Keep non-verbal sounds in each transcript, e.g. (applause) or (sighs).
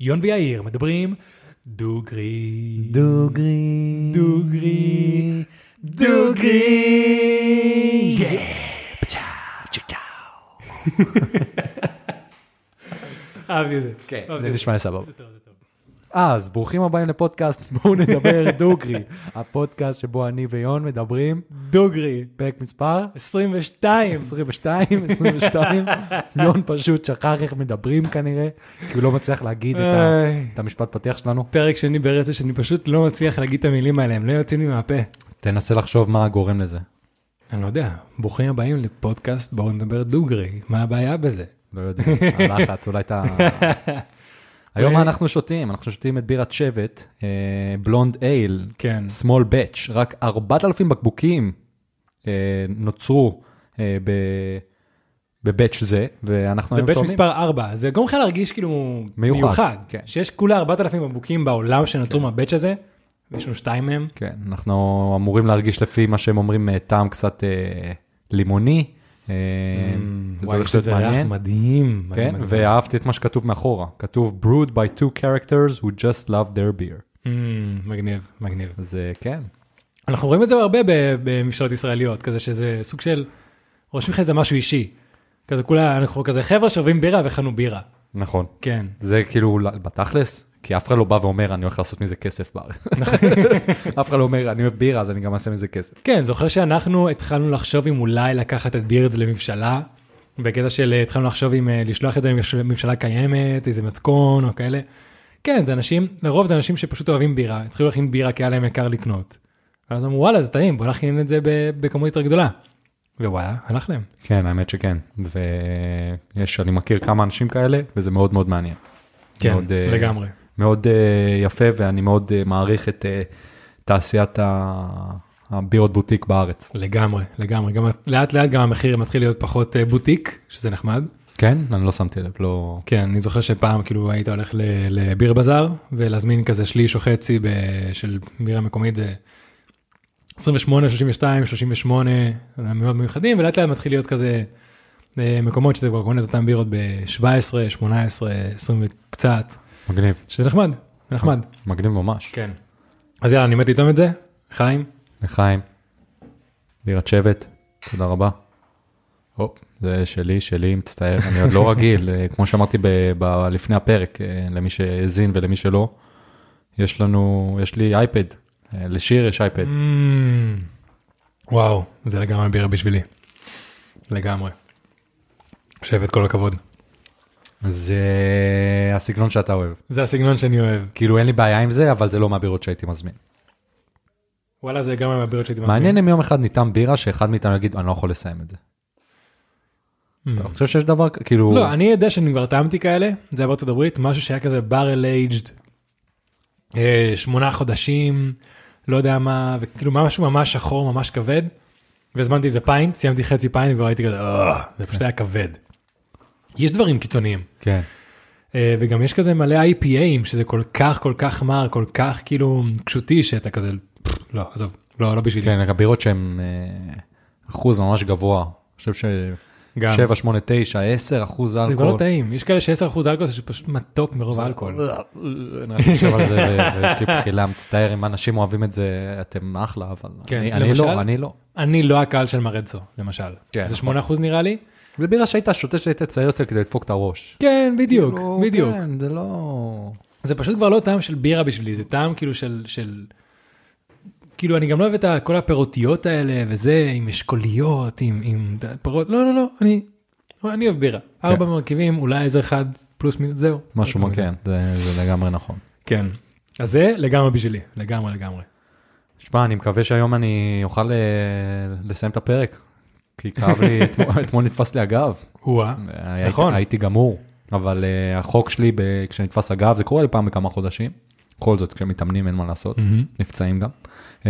יון ויאיר מדברים דוגרי. דוגרי. דוגרי. דוגרי. אהבתי את זה. כן, זה נשמע לי אז ברוכים הבאים לפודקאסט בואו נדבר (laughs) דוגרי. הפודקאסט שבו אני ויון מדברים דוגרי. פרק מספר 22. 22, 22. יון פשוט שכח איך מדברים כנראה, כי הוא לא מצליח להגיד את ה- איי. את המשפט פתיח שלנו. פרק שני ברצף שאני פשוט לא מצליח להגיד את המילים האלה, הם לא יוצאים לי מהפה. תנסה לחשוב מה גורם לזה. אני לא יודע, ברוכים הבאים לפודקאסט בואו נדבר דוגרי, מה הבעיה בזה? לא יודע, הלחץ, אולי אתה... (laughs) היום אנחנו שותים? אנחנו שותים את בירת שבט, בלונד אייל, כן. small batch, רק 4,000 בקבוקים אה, נוצרו אה, ב- בבאץ' זה, ואנחנו זה היום בית טועמים. מספר 4, זה גורם לך להרגיש כאילו מיוחד, מיוחד, כן. שיש כולה 4,000 בקבוקים בעולם שנוצרו מהבאץ' הזה, ויש לנו שתיים מהם. כן, אנחנו אמורים להרגיש לפי מה שהם אומרים אה, טעם קצת אה, לימוני. אה, זה וואי, יש לזה ריח. מדהים. כן. ואהבתי את מה שכתוב מאחורה, כתוב brewed by two characters who just love their beer. Mm, מגניב, מגניב. אז אה, כן, אנחנו רואים את זה הרבה בממשלות ישראליות, כזה שזה סוג של, רושמים לך איזה משהו אישי. כזה כולה, אנחנו כזה חבר'ה שאוהבים בירה והכנו בירה. נכון. כן. זה כאילו בתכלס, כי אף אחד לא בא ואומר אני הולך לעשות מזה כסף בארץ. (laughs) אף אחד לא אומר אני אוהב בירה אז אני גם אעשה מזה כסף. כן, זוכר שאנחנו התחלנו לחשוב אם אולי לקחת את בירדס למבשלה, בקטע של אה, התחלנו לחשוב אם אה, לשלוח את זה למבשלה קיימת, איזה מתכון או כאלה. כן, זה אנשים, לרוב זה אנשים שפשוט אוהבים בירה, התחילו להכין בירה כי היה להם יקר לקנות. אז אמרו וואלה זה טעים, בוא נכין את זה בכמות יותר גדולה. ווואלה, הלך להם. כן האמת שכן ויש אני מכיר כמה אנשים כאלה וזה מאוד מאוד מעניין. כן, מאוד, אה, לגמרי. מאוד אה, יפה ואני מאוד אה, מעריך את אה, תעשיית ה- הבירות בוטיק בארץ. לגמרי, לגמרי. גם לאט לאט גם המחיר מתחיל להיות פחות אה, בוטיק, שזה נחמד. כן? אני לא שמתי לב, לא... כן, אני זוכר שפעם כאילו היית הולך לביר בזאר ולהזמין כזה שליש או חצי של בירה מקומית זה 28, 32, 38, מאוד מיוחדים, ולאט לאט מתחיל להיות כזה מקומות שאתה כבר קונה את אותם בירות ב-17, 18, 20 וקצת, מגניב, שזה נחמד, נחמד. מגניב ממש. כן. אז יאללה, אני מת לטעום את זה, חיים. לחיים, בירת שבט, תודה רבה. הופ, זה שלי, שלי, מצטער, אני עוד לא (laughs) רגיל, אה, כמו שאמרתי ב- ב- לפני הפרק, אה, למי שהאזין ולמי שלא, יש לנו, יש לי אייפד, אה, לשיר יש אייפד. Mm, וואו, זה לגמרי בירה בשבילי. לגמרי. שבט כל הכבוד. זה הסגנון שאתה אוהב. זה הסגנון שאני אוהב. כאילו אין לי בעיה עם זה, אבל זה לא מהבירות שהייתי מזמין. וואלה, זה גם מהבירות שהייתי מזמין. מעניין אם יום אחד ניתן בירה שאחד מאיתנו יגיד, אני לא יכול לסיים את זה. Mm. אתה חושב שיש דבר, כאילו, לא, אני יודע שאני כבר טעמתי כאלה, זה היה בארצות הברית, משהו שהיה כזה barrel aged, אה, שמונה חודשים, לא יודע מה, וכאילו משהו ממש שחור, ממש כבד, והזמנתי איזה פיינט, סיימתי חצי פיינט וכבר הייתי כזה, "אה", זה פשוט היה כבד. יש דברים קיצוניים, כן, אה, וגם יש כזה מלא IPAים, שזה כל כך כל כך מר, כל כך כאילו קשותי, שאתה כזה, "פפ, לא, עזוב, לא, לא בשבילי. כן, הבירות שהן אה, אחוז ממש גבוה. אני חושב ש... גם. 7, 8, 9, 10 אחוז זה כבר אלכוהול. לא טעים, יש כאלה ש-10% אלכוהול זה פשוט מתוק מרוב האלכוהול. אני רק חושב על זה ויש לי בחילה, מצטער אם אנשים אוהבים את זה, אתם אחלה, אבל כן, אני- אני? לא, אני לא. אני לא הקהל של מרדסו, למשל. כן, זה נכון. 8 אחוז נראה לי. זה בירה שהיית שותה שהיית צעיר יותר כדי לדפוק את הראש. כן, בדיוק, כאילו, בדיוק. כן, זה לא... זה פשוט כבר לא טעם של בירה בשבילי, זה טעם כאילו של, של... כאילו אני גם לא אוהב את כל הפירותיות האלה וזה, עם אשכוליות, עם, עם פירות, לא, לא, לא, אני, אני אוהב בירה. ארבע מרכיבים, אולי איזה אחד פלוס מינוס, זהו. משהו, לא מה, כן, זה זה לגמרי נכון. כן. אז זה לגמרי בשבילי, לגמרי לגמרי. שמע, אני מקווה שהיום אני אוכל אה, לסיים את הפרק, כי כאב לי, (laughs) אתמול- נתפס לי הגב. או-אה. הייתי- נכון. הייתי גמור, אבל uh, החוק שלי כשנתפס הגב, זה קורה לי פעם בכמה חודשים. בכל זאת, כשמתאמנים אין מה לעשות. נפצעים גם. Uh,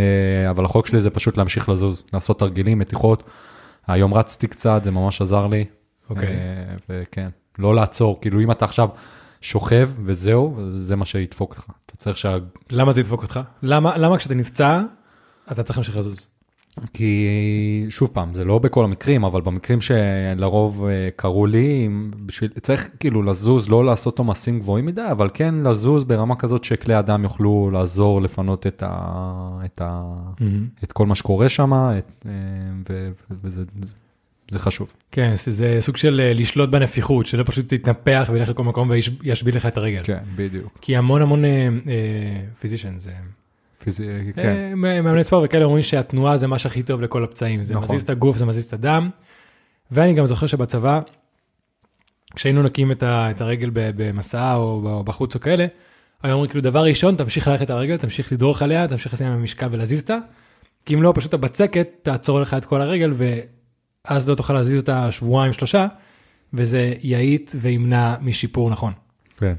אבל החוק שלי זה פשוט להמשיך לזוז, לעשות תרגילים, מתיחות. היום רצתי קצת, זה ממש עזר לי. אוקיי. אה, וכן, לא לעצור, כאילו אם אתה עכשיו שוכב וזהו, זה מה שידפוק לך. אתה צריך שה... למה זה ידפוק אותך? למה, למה כשאתה נפצע, אתה צריך להמשיך לזוז? כי שוב פעם, זה לא בכל המקרים, אבל במקרים שלרוב אה, קרו לי, בשביל, צריך כאילו לזוז, לא לעשות עומסים גבוהים מדי, אבל כן לזוז ברמה כזאת שכלי אדם יוכלו לעזור לפנות את, ה, את, ה, את כל מה שקורה שם, אה, וזה זה חשוב. כן, זה סוג של אה, לשלוט בנפיחות, שזה פשוט תתנפח וילך לכל מקום וישביל לך את הרגל. כן, בדיוק. כי המון המון פיזישן, זה... פיזי... אה, כן. מאמני ספורט וכאלה אומרים שהתנועה זה מה שהכי טוב לכל הפצעים, זה נכון. מזיז את הגוף, זה מזיז את הדם. ואני גם זוכר שבצבא, כשהיינו נקים את, ה, את הרגל במסע או, בחוץ או כאלה, היו אומרים כאילו דבר ראשון, תמשיך ללכת את הרגל, תמשיך לדרוך עליה, תמשיך לשים עם המשקל ולהזיז אותה, כי אם לא, פשוט הבצקת תעצור לך את כל הרגל, ואז לא תוכל להזיז אותה שבועיים שלושה, וזה יאית וימנע משיפור נכון. כן.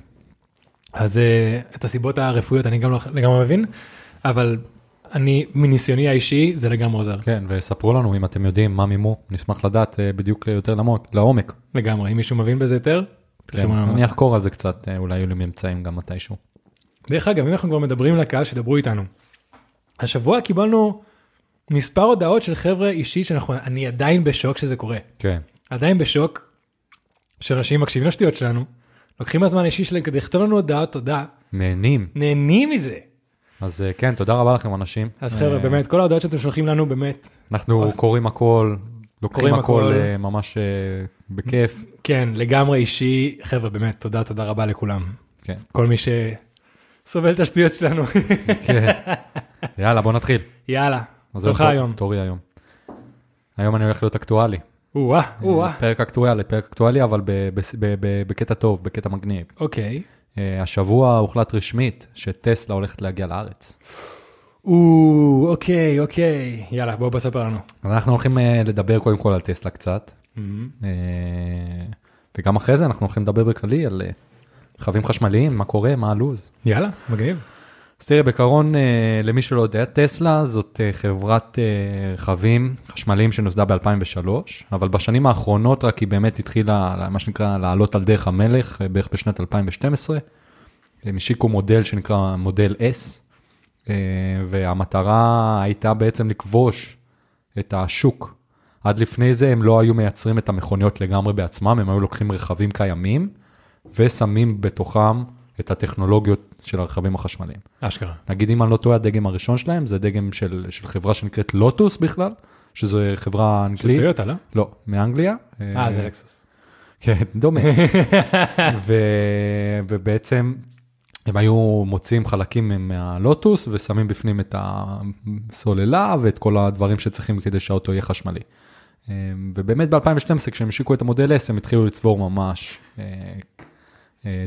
אז אה, את הסיבות הרפואיות אני גם לא לגמרי מבין, אבל אני, מניסיוני האישי, זה לגמרי עוזר. כן, וספרו לנו אם אתם יודעים מה מימו, נשמח לדעת אה, בדיוק יותר לעומק. לעומק. לגמרי, אם מישהו מבין בזה יותר, כן, תרשמו לנו. אני אחקור על זה קצת, אה, אולי יהיו לי ממצאים גם מתישהו. דרך אגב, אם אנחנו כבר מדברים לקהל, שדברו איתנו. השבוע קיבלנו מספר הודעות של חבר'ה אישית שאנחנו, אני עדיין בשוק שזה קורה. כן, עדיין בשוק שאנשים מקשיבים לשטויות שלנו, לוקחים מהזמן האישי שלהם כדי לכתוב לנו הודעת תודה, נהנים. נהנים מזה. אז אה, כן, תודה רבה לכם אנשים. אז חבר'ה, אה, באמת, כל ההודעות שאתם שולחים לנו, באמת, אנחנו קוראים הכל, לוקחים הכל. אה, ממש בכיף. כן, לגמרי אישי. חבר'ה, באמת, תודה, תודה רבה לכולם. כן, כל מי שסובל את השטויות שלנו. כן. יאללה, בוא נתחיל. יאללה, אז תורך תור- היום. תורי היום. היום אני הולך להיות אקטואלי. או-אה, או-אה. פרק אקטואלי, פרק אקטואלי, אבל ב- ב- ב- ב- בקטע טוב, בקטע מגניב. אוקיי. אה, השבוע הוחלט רשמית שטסלה הולכת להגיע לארץ. או, אוקיי, אוקיי. יאללה, בוא בספר לנו. אנחנו הולכים אה, לדבר קודם כל על טסלה קצת, אה, וגם אחרי זה אנחנו הולכים לדבר בכללי על רכבים חשמליים, מה קורה, מה הלו"ז. יאללה, מגניב. אז תראה, בעיקרון, אה, למי שלא יודע, טסלה זאת אה, חברת אה, רכבים חשמליים שנוסדה ב-2003, אבל בשנים האחרונות רק היא באמת התחילה, מה שנקרא, לעלות על דרך המלך, בערך בשנת 2012. הם השיקו מודל שנקרא מודל S, והמטרה הייתה בעצם לכבוש את השוק. עד לפני זה הם לא היו מייצרים את המכוניות לגמרי בעצמם, הם היו לוקחים רכבים קיימים ושמים בתוכם את הטכנולוגיות של הרכבים החשמליים. אשכרה. נגיד אם אני לא טועה, הדגם הראשון שלהם זה דגם של, של חברה שנקראת לוטוס בכלל, שזו חברה של אנגלית, טויוטה, לא? לא, מאנגליה. אה, זה לקסוס. כן, דומה. (laughs) ו... ובעצם הם היו מוציאים חלקים מהלוטוס ושמים בפנים את הסוללה ואת כל הדברים שצריכים כדי שהאוטו יהיה חשמלי. אה, ובאמת ב-2012 כשהם השיקו את המודל S הם התחילו לצבור ממש אה, אה,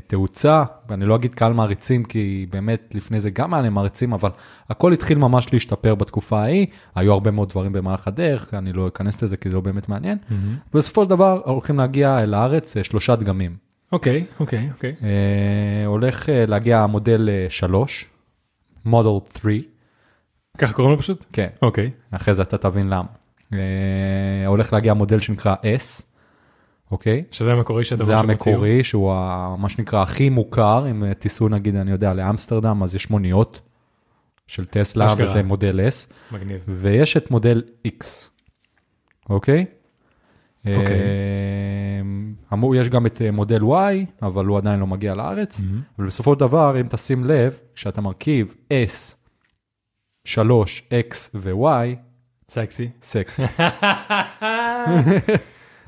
תאוצה, ואני לא אגיד קהל מעריצים כי באמת לפני זה גם היה להם מעריצים, אבל הכל התחיל ממש להשתפר בתקופה ההיא, היו הרבה מאוד דברים במהלך הדרך, אני לא אכנס לזה כי זה לא באמת מעניין. בסופו של דבר הולכים להגיע אל הארץ אה, שלושה דגמים. אוקיי, אוקיי, אוקיי. אה, הולך אה, להגיע המודל 3, מודל 3, ככה קוראים לו פשוט? כן, אוקיי. אחרי זה אתה תבין למה. אה, הולך להגיע מודל שנקרא S, אוקיי? שזה המקורי שאתה זה שהם הוציאו. המקורי, שהוא ה- מה שנקרא הכי מוכר, אם אה, תיסעו נגיד, אני יודע, לאמסטרדם, אז יש מוניות של טסלה, אשכרה. וזה מודל S, מגניב. ויש את מודל X, אוקיי? אוקיי. אמור, יש גם את אה, מודל Y, אבל הוא עדיין לא מגיע לארץ, אבל בסופו של דבר, אם תשים לב, כשאתה מרכיב S, 3, X ו-Y, סקסי. סקסי. (laughs)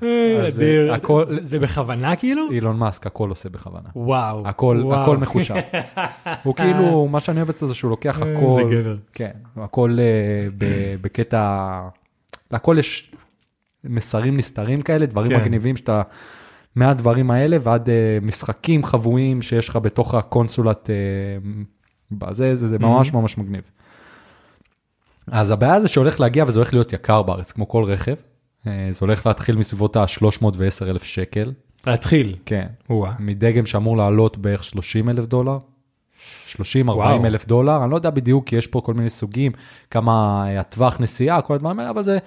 אה, הכל- זה- זה בכוונה כאילו? אילון מאסק, הכל עושה בכוונה. וואו. הכל, מחושב. (laughs) הוא כאילו, מה שאני אוהב אצלו זה שהוא לוקח אה, הכל, זה גבר. כן, הכל אה, בקטע, להכל יש מסרים נסתרים כאלה, דברים כן. מגניבים שאתה, מהדברים האלה ועד אה, משחקים חבויים שיש לך בתוך הקונסולת, אה, בזה, זה, זה ממש ממש מגניב. אז הבעיה זה שהולך להגיע וזה הולך להיות יקר בארץ, כמו כל רכב. אה, זה הולך להתחיל מסביבות ה-310 אלף שקל, להתחיל. כן. וואה. מדגם שאמור לעלות בערך 30 אלף דולר. 30-40 וואו. אלף דולר, אני לא יודע בדיוק, כי יש פה כל מיני סוגים, כמה אה, הטווח נסיעה, כל הדברים האלה, אבל זה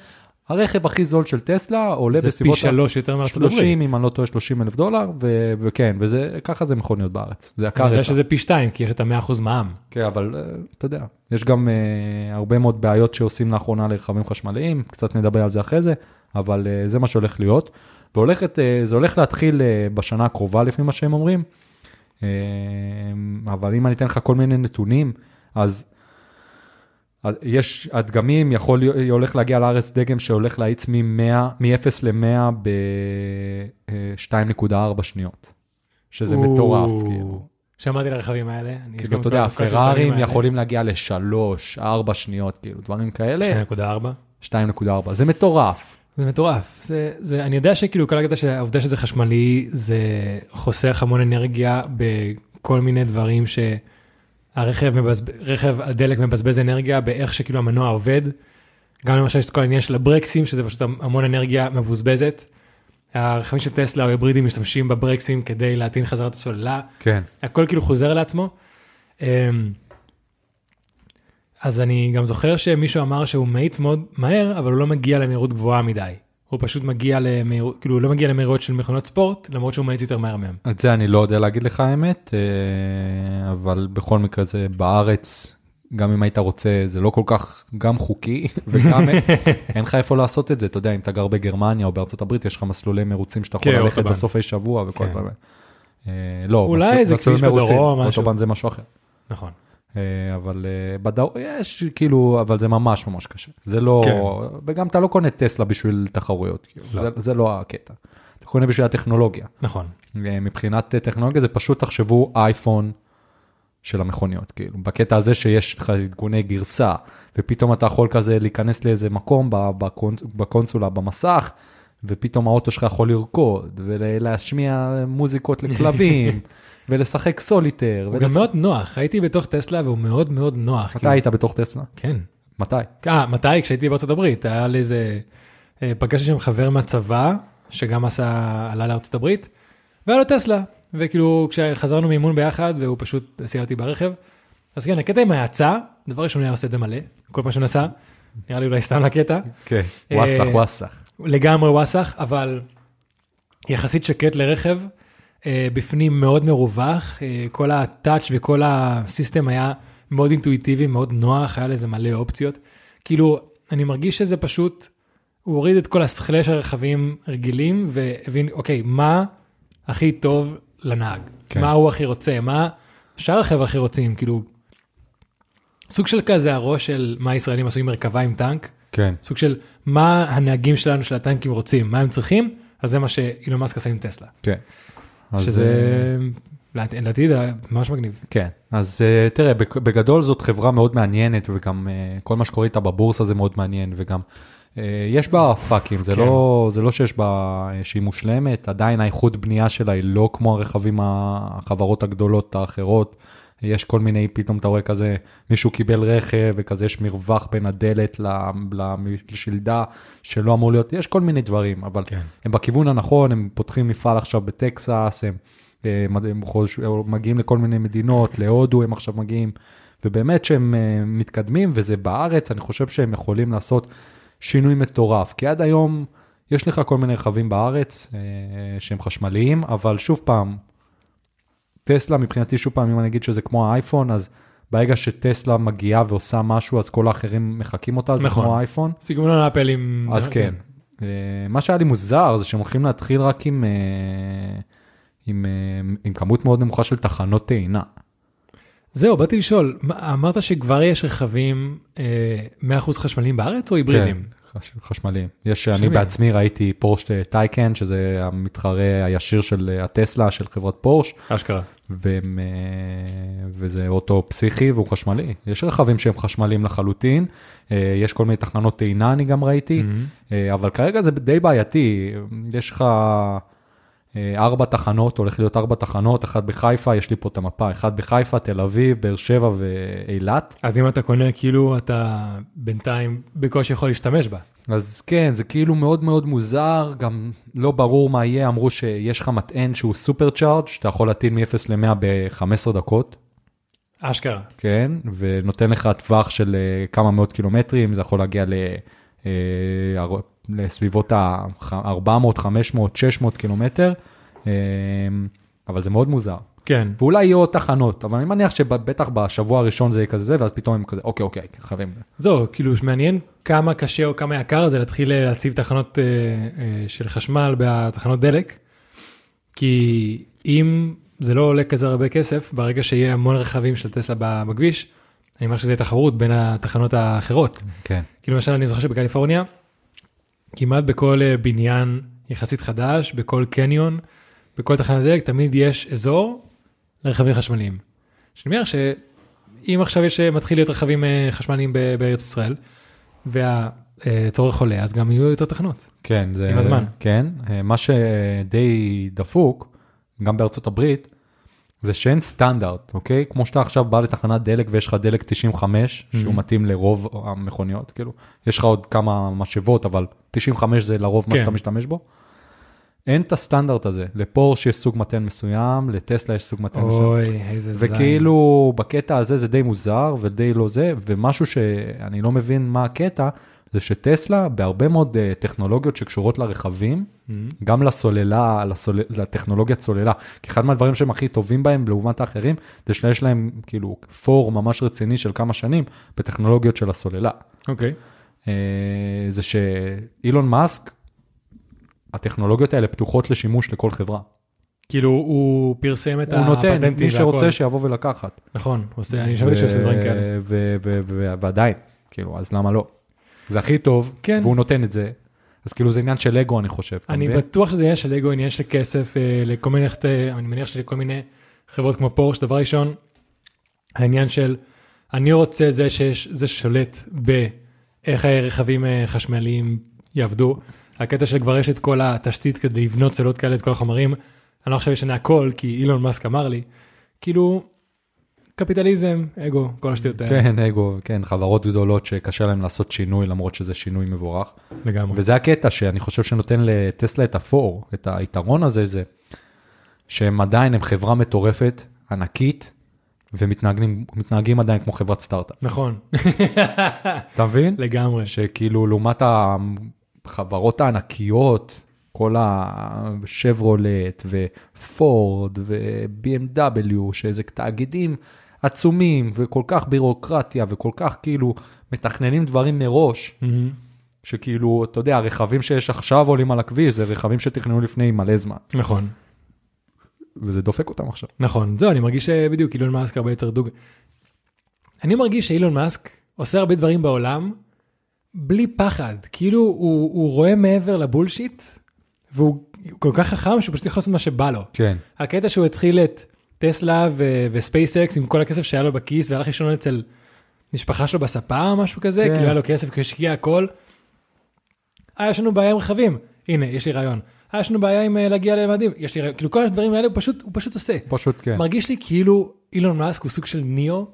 הרכב הכי זול של טסלה עולה זה פי בסביבות... ה- שלוש יותר מארצות הברית. 30, אם אני לא טועה, 30 אלף דולר, ו- וכן, וזה, ככה זה מכוניות בארץ. זה יקר אני יודע. שזה פי שתיים, כי יש את המאה אחוז מע"מ. כן, אבל אה, אתה יודע, יש גם אה, הרבה מאוד בעיות שעושים לאחרונה לרכבים חשמליים, קצת נדבר על זה אחרי זה, אבל אה, זה מה שהולך להיות. והולכת, אה, זה הולך להתחיל אה, בשנה הקרובה לפי מה שהם אומרים, אבל אם אני אתן לך כל מיני נתונים, אז יש הדגמים, יכול, הולך להגיע לארץ דגם שהולך להאיץ מ-0 ל-100 ב-2.4 שניות, שזה מטורף, כאילו. שמעתי על הרכבים האלה. כאילו, אתה יודע, הפרארים. יכולים להגיע לשלוש, ארבע שניות, כאילו, דברים כאלה, 2.4. 2.4, זה מטורף. זה מטורף. זה, זה, אני יודע שכאילו כל הקטע שהעובדה שזה חשמלי, זה חוסך המון אנרגיה בכל מיני דברים שהרכב מבזבז, רכב הדלק מבזבז אנרגיה באיך שכאילו המנוע עובד. גם למשל יש את כל העניין של הברקסים, שזה פשוט המון אנרגיה מבוזבזת. הרכבים של טסלה או היברידים משתמשים בברקסים כדי להטעין חזרה את הסוללה. כן. הכל כאילו חוזר לעצמו. אז אני גם זוכר שמישהו אמר שהוא מאיץ מאוד מהר, אבל הוא לא מגיע למהירות גבוהה מדי. הוא פשוט מגיע למהירות, כאילו הוא לא מגיע למהירות של מכונות ספורט, למרות שהוא מאיץ יותר מהר מהם. את זה אני לא יודע להגיד לך האמת, אה, אבל בכל מקרה זה בארץ, גם אם היית רוצה, זה לא כל כך גם חוקי, (laughs) וגם (laughs) אין לך איפה לעשות את זה, אתה יודע, אם אתה גר בגרמניה או בארצות הברית, יש לך מסלולי מרוצים שאתה יכול כן, ללכת. בסופי שבוע וכל כן. הדברים. אה, לא, אולי מסלול- איזה מסלול כביש מרוצים, בדרום, משהו. אוטובן זה משהו אחר. נכון. אה, אבל אה, בדרום, יש כאילו, אבל זה ממש ממש קשה. זה לא, כן. וגם אתה לא קונה טסלה בשביל תחרויות, כאילו. לא. זה, זה לא הקטע. אתה קונה בשביל הטכנולוגיה. נכון. אה, מבחינת טכנולוגיה זה פשוט תחשבו אייפון של המכוניות, כאילו, בקטע הזה שיש לך עדכוני גרסה, ופתאום אתה יכול כזה להיכנס לאיזה מקום בקונסולה, במסך, ופתאום האוטו שלך יכול לרקוד, ולהשמיע מוזיקות (laughs) לכלבים, ולשחק סוליטר. הוא גם מאוד נוח, הייתי בתוך טסלה והוא מאוד מאוד נוח. מתי כאילו. היית בתוך טסלה? כן. מתי? אה, מתי? כשהייתי בארצות הברית, היה לי איזה, אה, פגשתי שם חבר מהצבא, שגם עשה, עלה לארצות הברית, והיה לו טסלה, וכאילו כשחזרנו מאימון ביחד, והוא פשוט הסיע אותי ברכב, אז כן, הקטע עם ההאצה, דבר ראשון הוא היה עושה את זה מלא, כל פעם שהוא נסע, נראה לי אולי סתם לקטע, כן, אה, וואסך, וואסך. לגמרי וואסך, אבל יחסית שקט לרכב, בפנים מאוד מרווח, אה, כל הטאץ' וכל הסיסטם היה מאוד אינטואיטיבי, מאוד נוח, היה לזה מלא אופציות. כאילו, אני מרגיש שזה פשוט, הוא הוריד את כל הסכלה של רכבים רגילים, והבין, אוקיי, מה הכי טוב לנהג? כן. מה הוא הכי רוצה? מה שאר החבר'ה הכי רוצים? כאילו, סוג של כזה הראש של מה הישראלים עשו עם מרכבה עם טנק, כן, סוג של מה הנהגים שלנו של הטנקים רוצים, מה הם צריכים, אז זה מה שאילון מאסק עשה עם טסלה. כן. שזה, אה, לדעתי זה ממש מגניב. כן, אז אה, תראה, בג- בגדול זאת חברה מאוד מעניינת, וגם אה, כל מה שקורה איתה בבורסה זה מאוד מעניין, וגם יש בה פאקים, זה, כן. לא, זה לא שיש בה, שהיא מושלמת, עדיין האיכות בנייה שלה היא לא כמו הרכבים, החברות הגדולות האחרות. יש כל מיני, פתאום אתה רואה כזה, מישהו קיבל רכב וכזה יש מרווח בין הדלת לשלדה שלא אמור להיות, יש כל מיני דברים, אבל כן. הם בכיוון הנכון, הם פותחים מפעל עכשיו בטקסס, הם, הם, הם חוש, הם מגיעים לכל מיני מדינות, להודו הם עכשיו מגיעים, ובאמת שהם אה, מתקדמים, וזה בארץ, אני חושב שהם יכולים לעשות שינוי מטורף, כי עד היום יש לך כל מיני רכבים בארץ אה, שהם חשמליים, אבל שוב פעם, טסלה מבחינתי, שוב פעם, אם אני אגיד שזה כמו האייפון, אז ברגע שטסלה מגיעה ועושה משהו, אז כל האחרים מחקים אותה, זה נכון. כמו האייפון. סגנון אפל עם... אז כן. אה, מה שהיה לי מוזר זה שהם הולכים להתחיל רק עם, אה, עם, אה, עם כמות מאוד נמוכה של תחנות טעינה. זהו, באתי לשאול, אמרת שכבר יש רכבים אה, 100% חשמליים בארץ או היברידים? כן, חשמליים. יש, אני חשמליים. בעצמי ראיתי פורש טייקן, שזה המתחרה הישיר של אה, הטסלה, של חברת פורש, אשכרה. והם, אה, וזה אוטו פסיכי והוא חשמלי. יש רכבים שהם חשמליים לחלוטין, אה, יש כל מיני תחנות טעינה אני גם ראיתי. אה, אבל כרגע זה די בעייתי, יש לך אה, ארבע תחנות, הולך להיות ארבע תחנות, אחת בחיפה, יש לי פה את המפה, אחת בחיפה, תל אביב, באר שבע ואילת. אז אם אתה קונה, כאילו אתה בינתיים בקושי יכול להשתמש בה. אז כן, זה כאילו מאוד מאוד מוזר, גם לא ברור מה יהיה, אמרו שיש לך מטען שהוא סופר צ'ארג', שאתה יכול להטיל מ-0 ל-100 ב-15 דקות, אשכרה. כן, ונותן לך טווח של אה, כמה מאות קילומטרים, זה יכול להגיע ל... לסביבות ה-400, 500, 600 קילומטר, אה, אבל זה מאוד מוזר. כן, ואולי יהיו עוד תחנות, אבל אני מניח שבטח בשבוע הראשון זה יהיה כזה זה, ואז פתאום הם כזה, אוקיי, אוקיי, חייבים. זהו, כאילו מעניין כמה קשה או כמה יקר זה להתחיל אה, להציב תחנות אה, אה, של חשמל בתחנות דלק, כי אם זה לא עולה כזה הרבה כסף, ברגע שיהיה המון רכבים של טסלה בכביש, אני אומר שזה תחרות בין התחנות האחרות. כן. כאילו למשל אני זוכר שבקליפורניה, כמעט בכל אה, בניין יחסית חדש, בכל קניון, בכל תחנת דלק, תמיד יש אזור לרכבים חשמליים. שאני אומר שאם עכשיו יש, אה, מתחיל להיות רכבים אה, חשמליים בארץ ישראל, והצורך עולה, אז גם יהיו יותר תחנות. כן, זה... עם הזמן. כן, מה שדי דפוק, גם בארצות הברית, זה שאין סטנדרט, אוקיי? כמו שאתה עכשיו בא לתחנת דלק ויש לך דלק 95, שהוא Mhm. מתאים לרוב המכוניות, כאילו, יש לך עוד כמה משאבות, אבל 95 זה לרוב מה כן. שאתה משתמש בו. אין את הסטנדרט הזה, לפורש יש סוג מתן מסוים, לטסלה יש סוג מתן מסוים. אוי, איזה זין. וכאילו בקטע הזה זה די מוזר ודי לא זה, ומשהו שאני לא מבין מה הקטע, זה שטסלה בהרבה מאוד אה, טכנולוגיות שקשורות לרכבים, מהמם. גם לסוללה, לסול... לטכנולוגיית סוללה, כי אחד מהדברים שהם הכי טובים בהם לעומת האחרים, זה שיש להם כאילו פור ממש רציני של כמה שנים בטכנולוגיות של הסוללה. אוקיי. אה, זה שאילון מאסק, הטכנולוגיות האלה פתוחות לשימוש לכל חברה. כאילו הוא פרסם את הוא נותן, הפטנטים מי שרוצה והכל. שיבוא ולקחת. נכון, עושה- אני שמעתי שהוא עושה דברים כאלה. ו- ו- ו- ו- ועדיין, כאילו, אז למה לא? זה הכי טוב, כן. והוא נותן את זה, אז כאילו זה עניין של אגו, אני חושב, אני? בטוח שזה עניין של אגו, עניין של כסף, אה, לכל מיני, אה, אני מניח שלכל מיני חברות כמו פורש, דבר ראשון, העניין של אני רוצה זה, שיש, זה ששולט באיך הרכבים אה, חשמליים יעבדו. הקטע של כבר יש את כל התשתית כדי לבנות סוללות כאלה, את כל החומרים. אני לא עכשיו אשנה הכל, כי אילון מאסק אמר לי. כאילו, קפיטליזם, אגו, כל השטויות האלה. כן, אגו, כן, חברות גדולות שקשה להם לעשות שינוי, למרות שזה שינוי מבורך. לגמרי. וזה הקטע שאני חושב שנותן לטסלה את הפור, את היתרון הזה, זה שהם עדיין, הם חברה מטורפת, ענקית, ומתנהגים מתנהגים עדיין כמו חברת סטארט-אפ. נכון, (laughs) אתה מבין? לגמרי. שכאילו לעומת החברות הענקיות, כל השברולט ופורד ו-BMW, שזה תאגידים עצומים וכל כך בירוקרטיה וכל כך כאילו מתכננים דברים מראש, מהמם. שכאילו, אתה יודע, הרכבים שיש עכשיו עולים על הכביש, זה רכבים שתכננו לפני מלא זמן, נכון. וזה דופק אותם עכשיו. נכון, זהו, אני מרגיש שבדיוק אילון מאסק הרבה יותר דוג. אני מרגיש שאילון מאסק עושה הרבה דברים בעולם בלי פחד, כאילו הוא, הוא רואה מעבר לבולשיט, והוא כל כך חכם שהוא פשוט יכול לעשות מה שבא לו. כן, הקטע שהוא התחיל את טסלה ו- וספייסקס עם כל הכסף שהיה לו בכיס והלך לישון אצל משפחה שלו בספה או משהו כזה, כן. כאילו היה לו כסף כי השקיע הכל. אה, יש לנו בעיה עם רכבים, הנה, יש לי רעיון. אה, יש לנו בעיה עם אה, להגיע למאדים, יש לי רעיון. כאילו כל הדברים האלה הוא פשוט, הוא פשוט עושה. פשוט כן. מרגיש לי כאילו אילון מאסק הוא סוג של ניאו,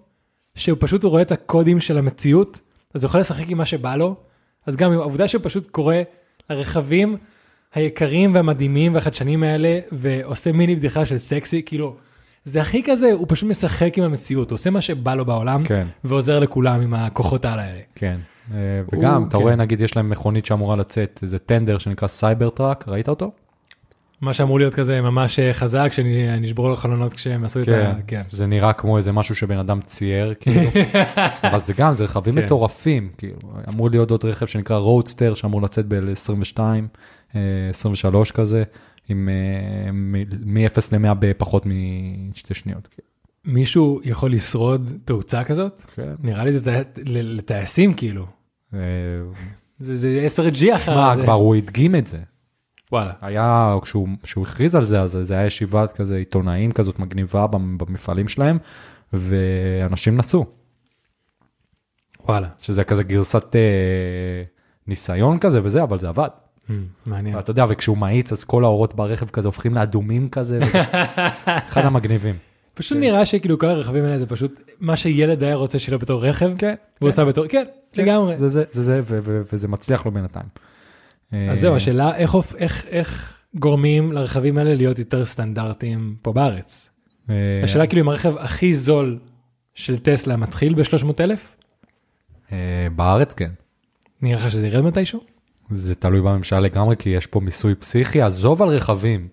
שהוא פשוט רואה את הקודים של המציאות, אז הוא יכול לשחק עם מה שבא לו, אז גם העובדה שהוא פשוט קורא לרכבים היקרים והמדהימים והחדשניים האלה, ועושה מיני בדיחה של סקסי, כאילו, זה הכי כזה, הוא פשוט משחק עם המציאות, הוא עושה מה שבא לו בעולם, כן, ועוזר לכולם עם הכוחות האלה. כן. אה, וגם, אתה כן. רואה, נגיד, יש להם מכונית שאמורה לצאת, איזה טנדר שנקרא Cybertruck, ראית אותו? מה שאמור להיות כזה ממש אה, חזק, שנשברו לו חלונות כשהם עשו את ה... כן. זה נראה כמו איזה משהו שבן אדם צייר, כאילו, (laughs) אבל זה גם, זה רכבים כן. מטורפים, כאילו, אמור להיות עוד רכב שנקרא Roadster, שאמור לצאת ב-22, 23 כזה, עם אה, מ-0 ל-100 בפחות משתי שניות. כאילו. מישהו יכול לשרוד תאוצה כזאת? כן. נראה לי זה לטייסים כאילו. אה, זה, זה 10G אחר זה. כבר הוא הדגים את זה. וואלה. היה, כשהוא, הכריז על זה, אז זה היה ישיבת כזה עיתונאים כזאת מגניבה במ- במפעלים שלהם, ואנשים נסעו, וואלה. שזה כזה גרסת אה, ניסיון כזה וזה, אבל זה עבד. Hmm, מעניין. אתה יודע, וכשהוא מאיץ, אז כל האורות ברכב כזה הופכים לאדומים כזה, וזה (laughs) אחד המגניבים. פשוט נראה שכאילו כל הרכבים האלה זה פשוט מה שילד היה רוצה לו בתור רכב, כן, והוא עושה בתור, כן, לגמרי. זה זה, זה זה, ו- ו- וזה מצליח לו בינתיים. אז זהו, השאלה איך איך- איך גורמים לרכבים האלה להיות יותר סטנדרטיים פה בארץ. אה, השאלה כאילו אם הרכב הכי זול של טסלה מתחיל ב-300 אלף, אה, בארץ כן. נראה לך שזה ירד מתישהו? זה תלוי בממשלה לגמרי, כי יש פה מיסוי פסיכי, עזוב על רכבים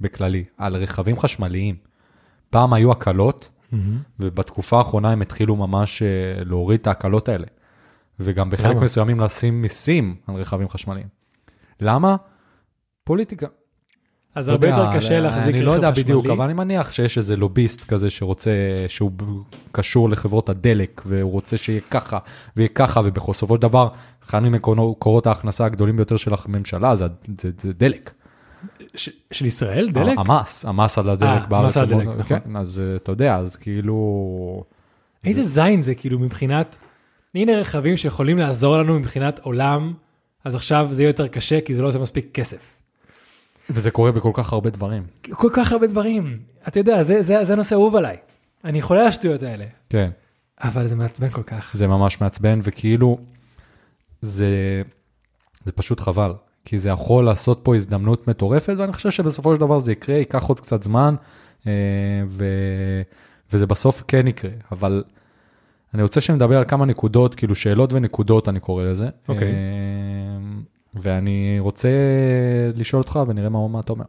בכללי, על רכבים חשמליים. פעם היו הקלות, ובתקופה האחרונה הם התחילו ממש אה, להוריד את ההקלות האלה. וגם בחלק למה? מסוימים לשים מיסים על רכבים חשמליים. למה? פוליטיקה. אז לא הרבה יותר קשה להחזיק רכב חשמלי. אני לא יודע בדיוק, אבל אני מניח שיש איזה לוביסט כזה שרוצה, שהוא קשור לחברות הדלק, והוא רוצה שיהיה ככה ויהיה ככה, ובסופו של דבר, אחד ממקורות ההכנסה הגדולים ביותר של הממשלה זה, זה, זה דלק. ש- של ישראל, דלק? המס, המס על הדלק אה, בארץ. מס על הדלק, נכון. כן, אז אה, אתה יודע, אז כאילו... איזה זין זה כאילו מבחינת, הנה רכבים שיכולים לעזור לנו מבחינת עולם, אז עכשיו זה יהיה יותר קשה כי זה לא עושה מספיק כסף. וזה קורה בכל כך הרבה דברים. כל כך הרבה דברים. אתה יודע, זה, זה, זה נושא אהוב עליי. אני חולה על השטויות האלה. כן. אבל זה מעצבן כל כך. זה ממש מעצבן, וכאילו, זה, זה פשוט חבל, כי זה יכול לעשות פה הזדמנות מטורפת, ואני חושב שבסופו של דבר זה יקרה, ייקח עוד קצת זמן, אה, ו, וזה בסוף כן יקרה, אבל אני רוצה שנדבר על כמה נקודות, כאילו שאלות ונקודות, אני קורא לזה. אוקיי. אה, ואני רוצה לשאול אותך ונראה מה, מה אתה אומר.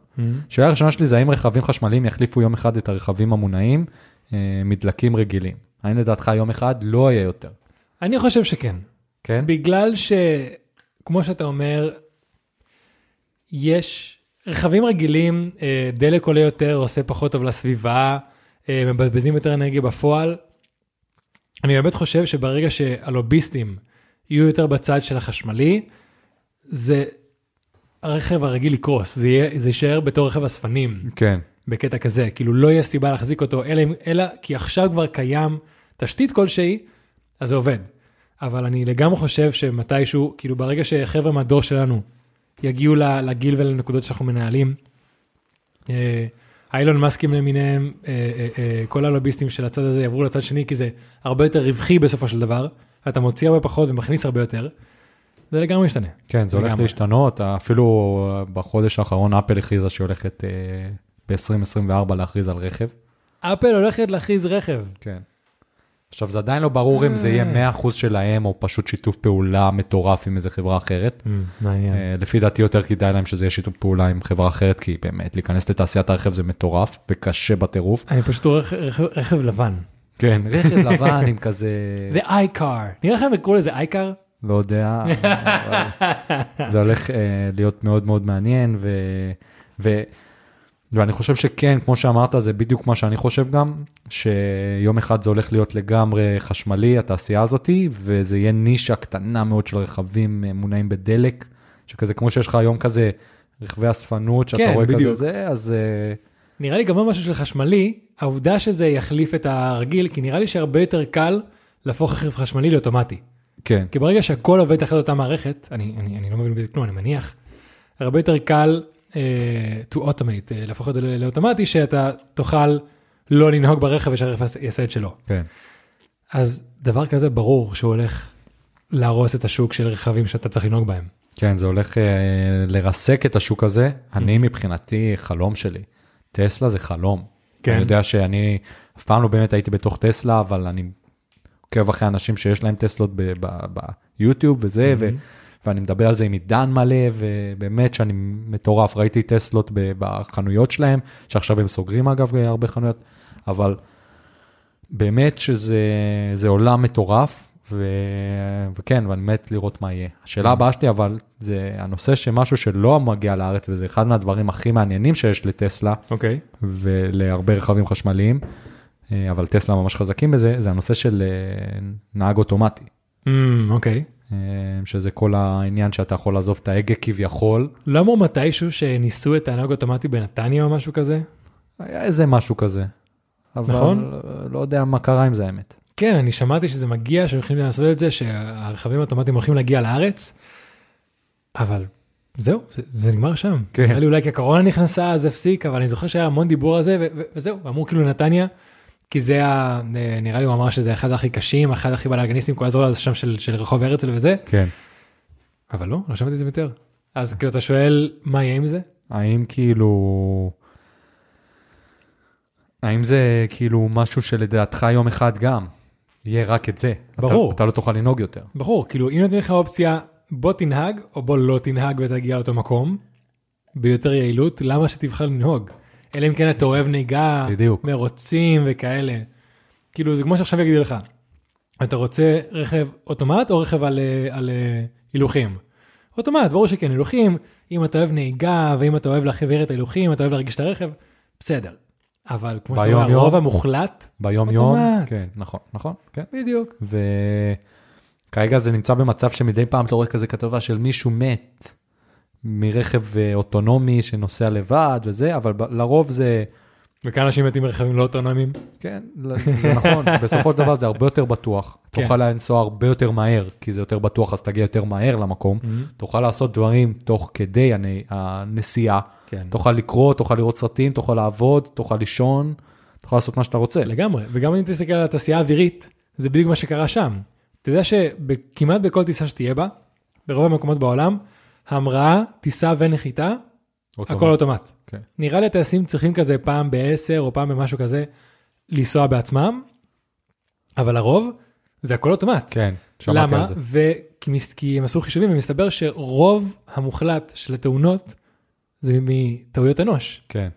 שאלה הראשונה שלי זה האם רכבים חשמליים יחליפו יום אחד את הרכבים המונעים אה, מדלקים רגילים. האם לדעתך יום אחד לא יהיה יותר? אני חושב שכן. כן? בגלל שכמו שאתה אומר, יש רכבים רגילים, אה, דלק עולה יותר, עושה פחות טוב לסביבה, אה, מבזבזים יותר אנרגיה בפועל. אני באמת חושב שברגע שהלוביסטים יהיו יותר בצד של החשמלי, זה הרכב הרגיל יקרוס, זה, יהיה, זה יישאר בתור רכב אספנים. כן, בקטע כזה, כאילו לא יהיה סיבה להחזיק אותו, אלא, אלא כי עכשיו כבר קיים תשתית כלשהי, אז זה עובד. אבל אני לגמרי חושב שמתישהו, כאילו ברגע שחבר'ה מהדור שלנו יגיעו לגיל ולנקודות שאנחנו מנהלים, אה, האילון מאסקים למיניהם, אה, אה, אה, כל הלוביסטים של הצד הזה יעברו לצד שני, כי זה הרבה יותר רווחי בסופו של דבר, אתה מוציא הרבה פחות ומכניס הרבה יותר, זה לגמרי משתנה. כן, זה הולך. להשתנות, אפילו בחודש האחרון אפל הכריזה שהיא הולכת אה, ב-2024 להכריז על רכב. אפל הולכת להכריז רכב. כן. עכשיו, זה עדיין לא ברור אם זה יהיה 100% שלהם, או פשוט שיתוף פעולה מטורף עם איזה חברה אחרת. מעניין. אה, לפי דעתי יותר כדאי להם שזה יהיה שיתוף פעולה עם חברה אחרת, כי באמת, להיכנס לתעשיית הרכב זה מטורף, וקשה בטירוף. אני פשוט רואה רכ- רכב, לבן. כן, (laughs) רכב לבן עם כזה, The iCar. נראה לכם לקרוא לזה iCar? לא יודע, זה הולך אה, להיות מאוד מאוד מעניין, ו, ו, ואני חושב שכן, כמו שאמרת, זה בדיוק מה שאני חושב גם, שיום אחד זה הולך להיות לגמרי חשמלי, התעשייה הזאתי, וזה יהיה נישה קטנה מאוד של רכבים אה, מונעים בדלק, שכזה, כמו שיש לך היום כזה רכבי אספנות, שאתה כן, רואה בדיוק. כזה זה, אז אה, נראה לי גם עוד משהו של חשמלי, העובדה שזה יחליף את הרגיל, כי נראה לי שהרבה יותר קל להפוך רכב חשמלי לאוטומטי. כן, כי ברגע שהכל עובד תחת אותה מערכת, אני, אני, אני לא מבין בזה כלום, אני מניח, הרבה יותר קל uh, to automate, uh, להפוך את זה לאוטומטי, שאתה תוכל לא לנהוג ברכב ושהרכב יעשה את שלו. כן. אז דבר כזה ברור שהוא הולך להרוס את השוק של רכבים שאתה צריך לנהוג בהם. כן, זה הולך אה, לרסק את השוק הזה. אני מבחינתי, חלום שלי. טסלה זה חלום. כן. אני יודע שאני אף פעם לא באמת הייתי בתוך טסלה, אבל אני עוקב אחרי אנשים שיש להם טסלות ביוטיוב וזה, ו- ואני מדבר על זה עם עידן מלא, ובאמת שאני מטורף, ראיתי טסלות בחנויות שלהם, שעכשיו הם סוגרים אגב הרבה חנויות, אבל באמת שזה זה עולם מטורף, ו... וכן, ואני מת לראות מה יהיה. השאלה הבאה שלי, אבל זה הנושא שמשהו שלא מגיע לארץ, וזה אחד מהדברים הכי מעניינים שיש לטסלה, אוקיי. ולהרבה רכבים חשמליים, אבל טסלה ממש חזקים בזה, זה הנושא של אה, נהג אוטומטי, אוקיי. אה, שזה כל העניין שאתה יכול לעזוב את ההגה כביכול. לא אמרו מתישהו שניסו את הנהג אוטומטי בנתניה או משהו כזה? היה איזה משהו כזה. אבל נכון. לא יודע מה קרה עם זה האמת. כן, אני שמעתי שזה מגיע, שהולכים לעשות את זה, שהרכבים האוטומטיים הולכים להגיע לארץ, אבל זהו, זה, זה נגמר שם. כן. נראה לי אולי כי הקורונה נכנסה, אז הפסיק, אבל אני זוכר שהיה המון דיבור על זה, וזהו, אמרו כאילו נתניה, כי זה ה... נראה לי הוא אמר שזה אחד הכי קשים, אחד הכי בלאגניסטים, כל הזה שם של, של רחוב הרצל וזה, כן. אבל לא, לא שמעתי את זה יותר. אז כאילו אתה שואל, מה יהיה עם זה? האם כאילו... האם זה כאילו משהו שלדעתך יום אחד גם יהיה רק את זה? ברור. אתה, אתה לא תוכל לנהוג יותר. ברור, כאילו אם נותנים לך אופציה בוא תנהג או בוא לא תנהג ותגיע לאותו מקום, ביותר יעילות, למה שתבחר לנהוג? אלא אם כן אתה אוהב נהיגה, בדיוק. מרוצים וכאלה. כאילו זה כמו שעכשיו יגידו לך, אתה רוצה רכב אוטומט או רכב על, אה, על אה, הילוכים? אוטומט, ברור שכן, הילוכים, אם אתה אוהב נהיגה ואם אתה אוהב להחבר את ההילוכים, אתה אוהב להרגיש את הרכב, בסדר. אבל כמו שאתה אומר? הרוב המוחלט, ביום יום, אוטומט. כן, נכון, נכון, כן. בדיוק. וכרגע זה נמצא במצב שמדי פעם אתה רואה כזה כתבה של מישהו מת מרכב אה, אוטונומי שנוסע לבד וזה, אבל לרוב זה, וכאן אנשים מתים ברכבים לא אוטונומיים. כן, זה נכון, (laughs) בסופו של דבר זה הרבה יותר בטוח. כן. תוכל לנסוע הרבה יותר מהר, כי זה יותר בטוח, אז תגיע יותר מהר למקום. תוכל לעשות דברים תוך כדי הנ- הנסיעה. כן. תוכל לקרוא, תוכל לראות סרטים, תוכל לעבוד, תוכל לישון, תוכל לעשות מה שאתה רוצה. לגמרי, וגם אם תסתכל על התעשייה האווירית, זה בדיוק מה שקרה שם. אתה יודע שכמעט בכל טיסה שתהיה בה, ברוב המקומות בעולם, המראה, טיסה ונחיתה, הכל אוטומט. כן. נראה לי הטייסים צריכים כזה פעם בעשר או פעם במשהו כזה, לנסוע בעצמם, אבל לרוב זה הכל אוטומט. כן, שמעתי למה? על זה. וכי מס- כי הם עשו חישובים ומסתבר שרוב המוחלט של התאונות זה מטעויות אנוש. כן,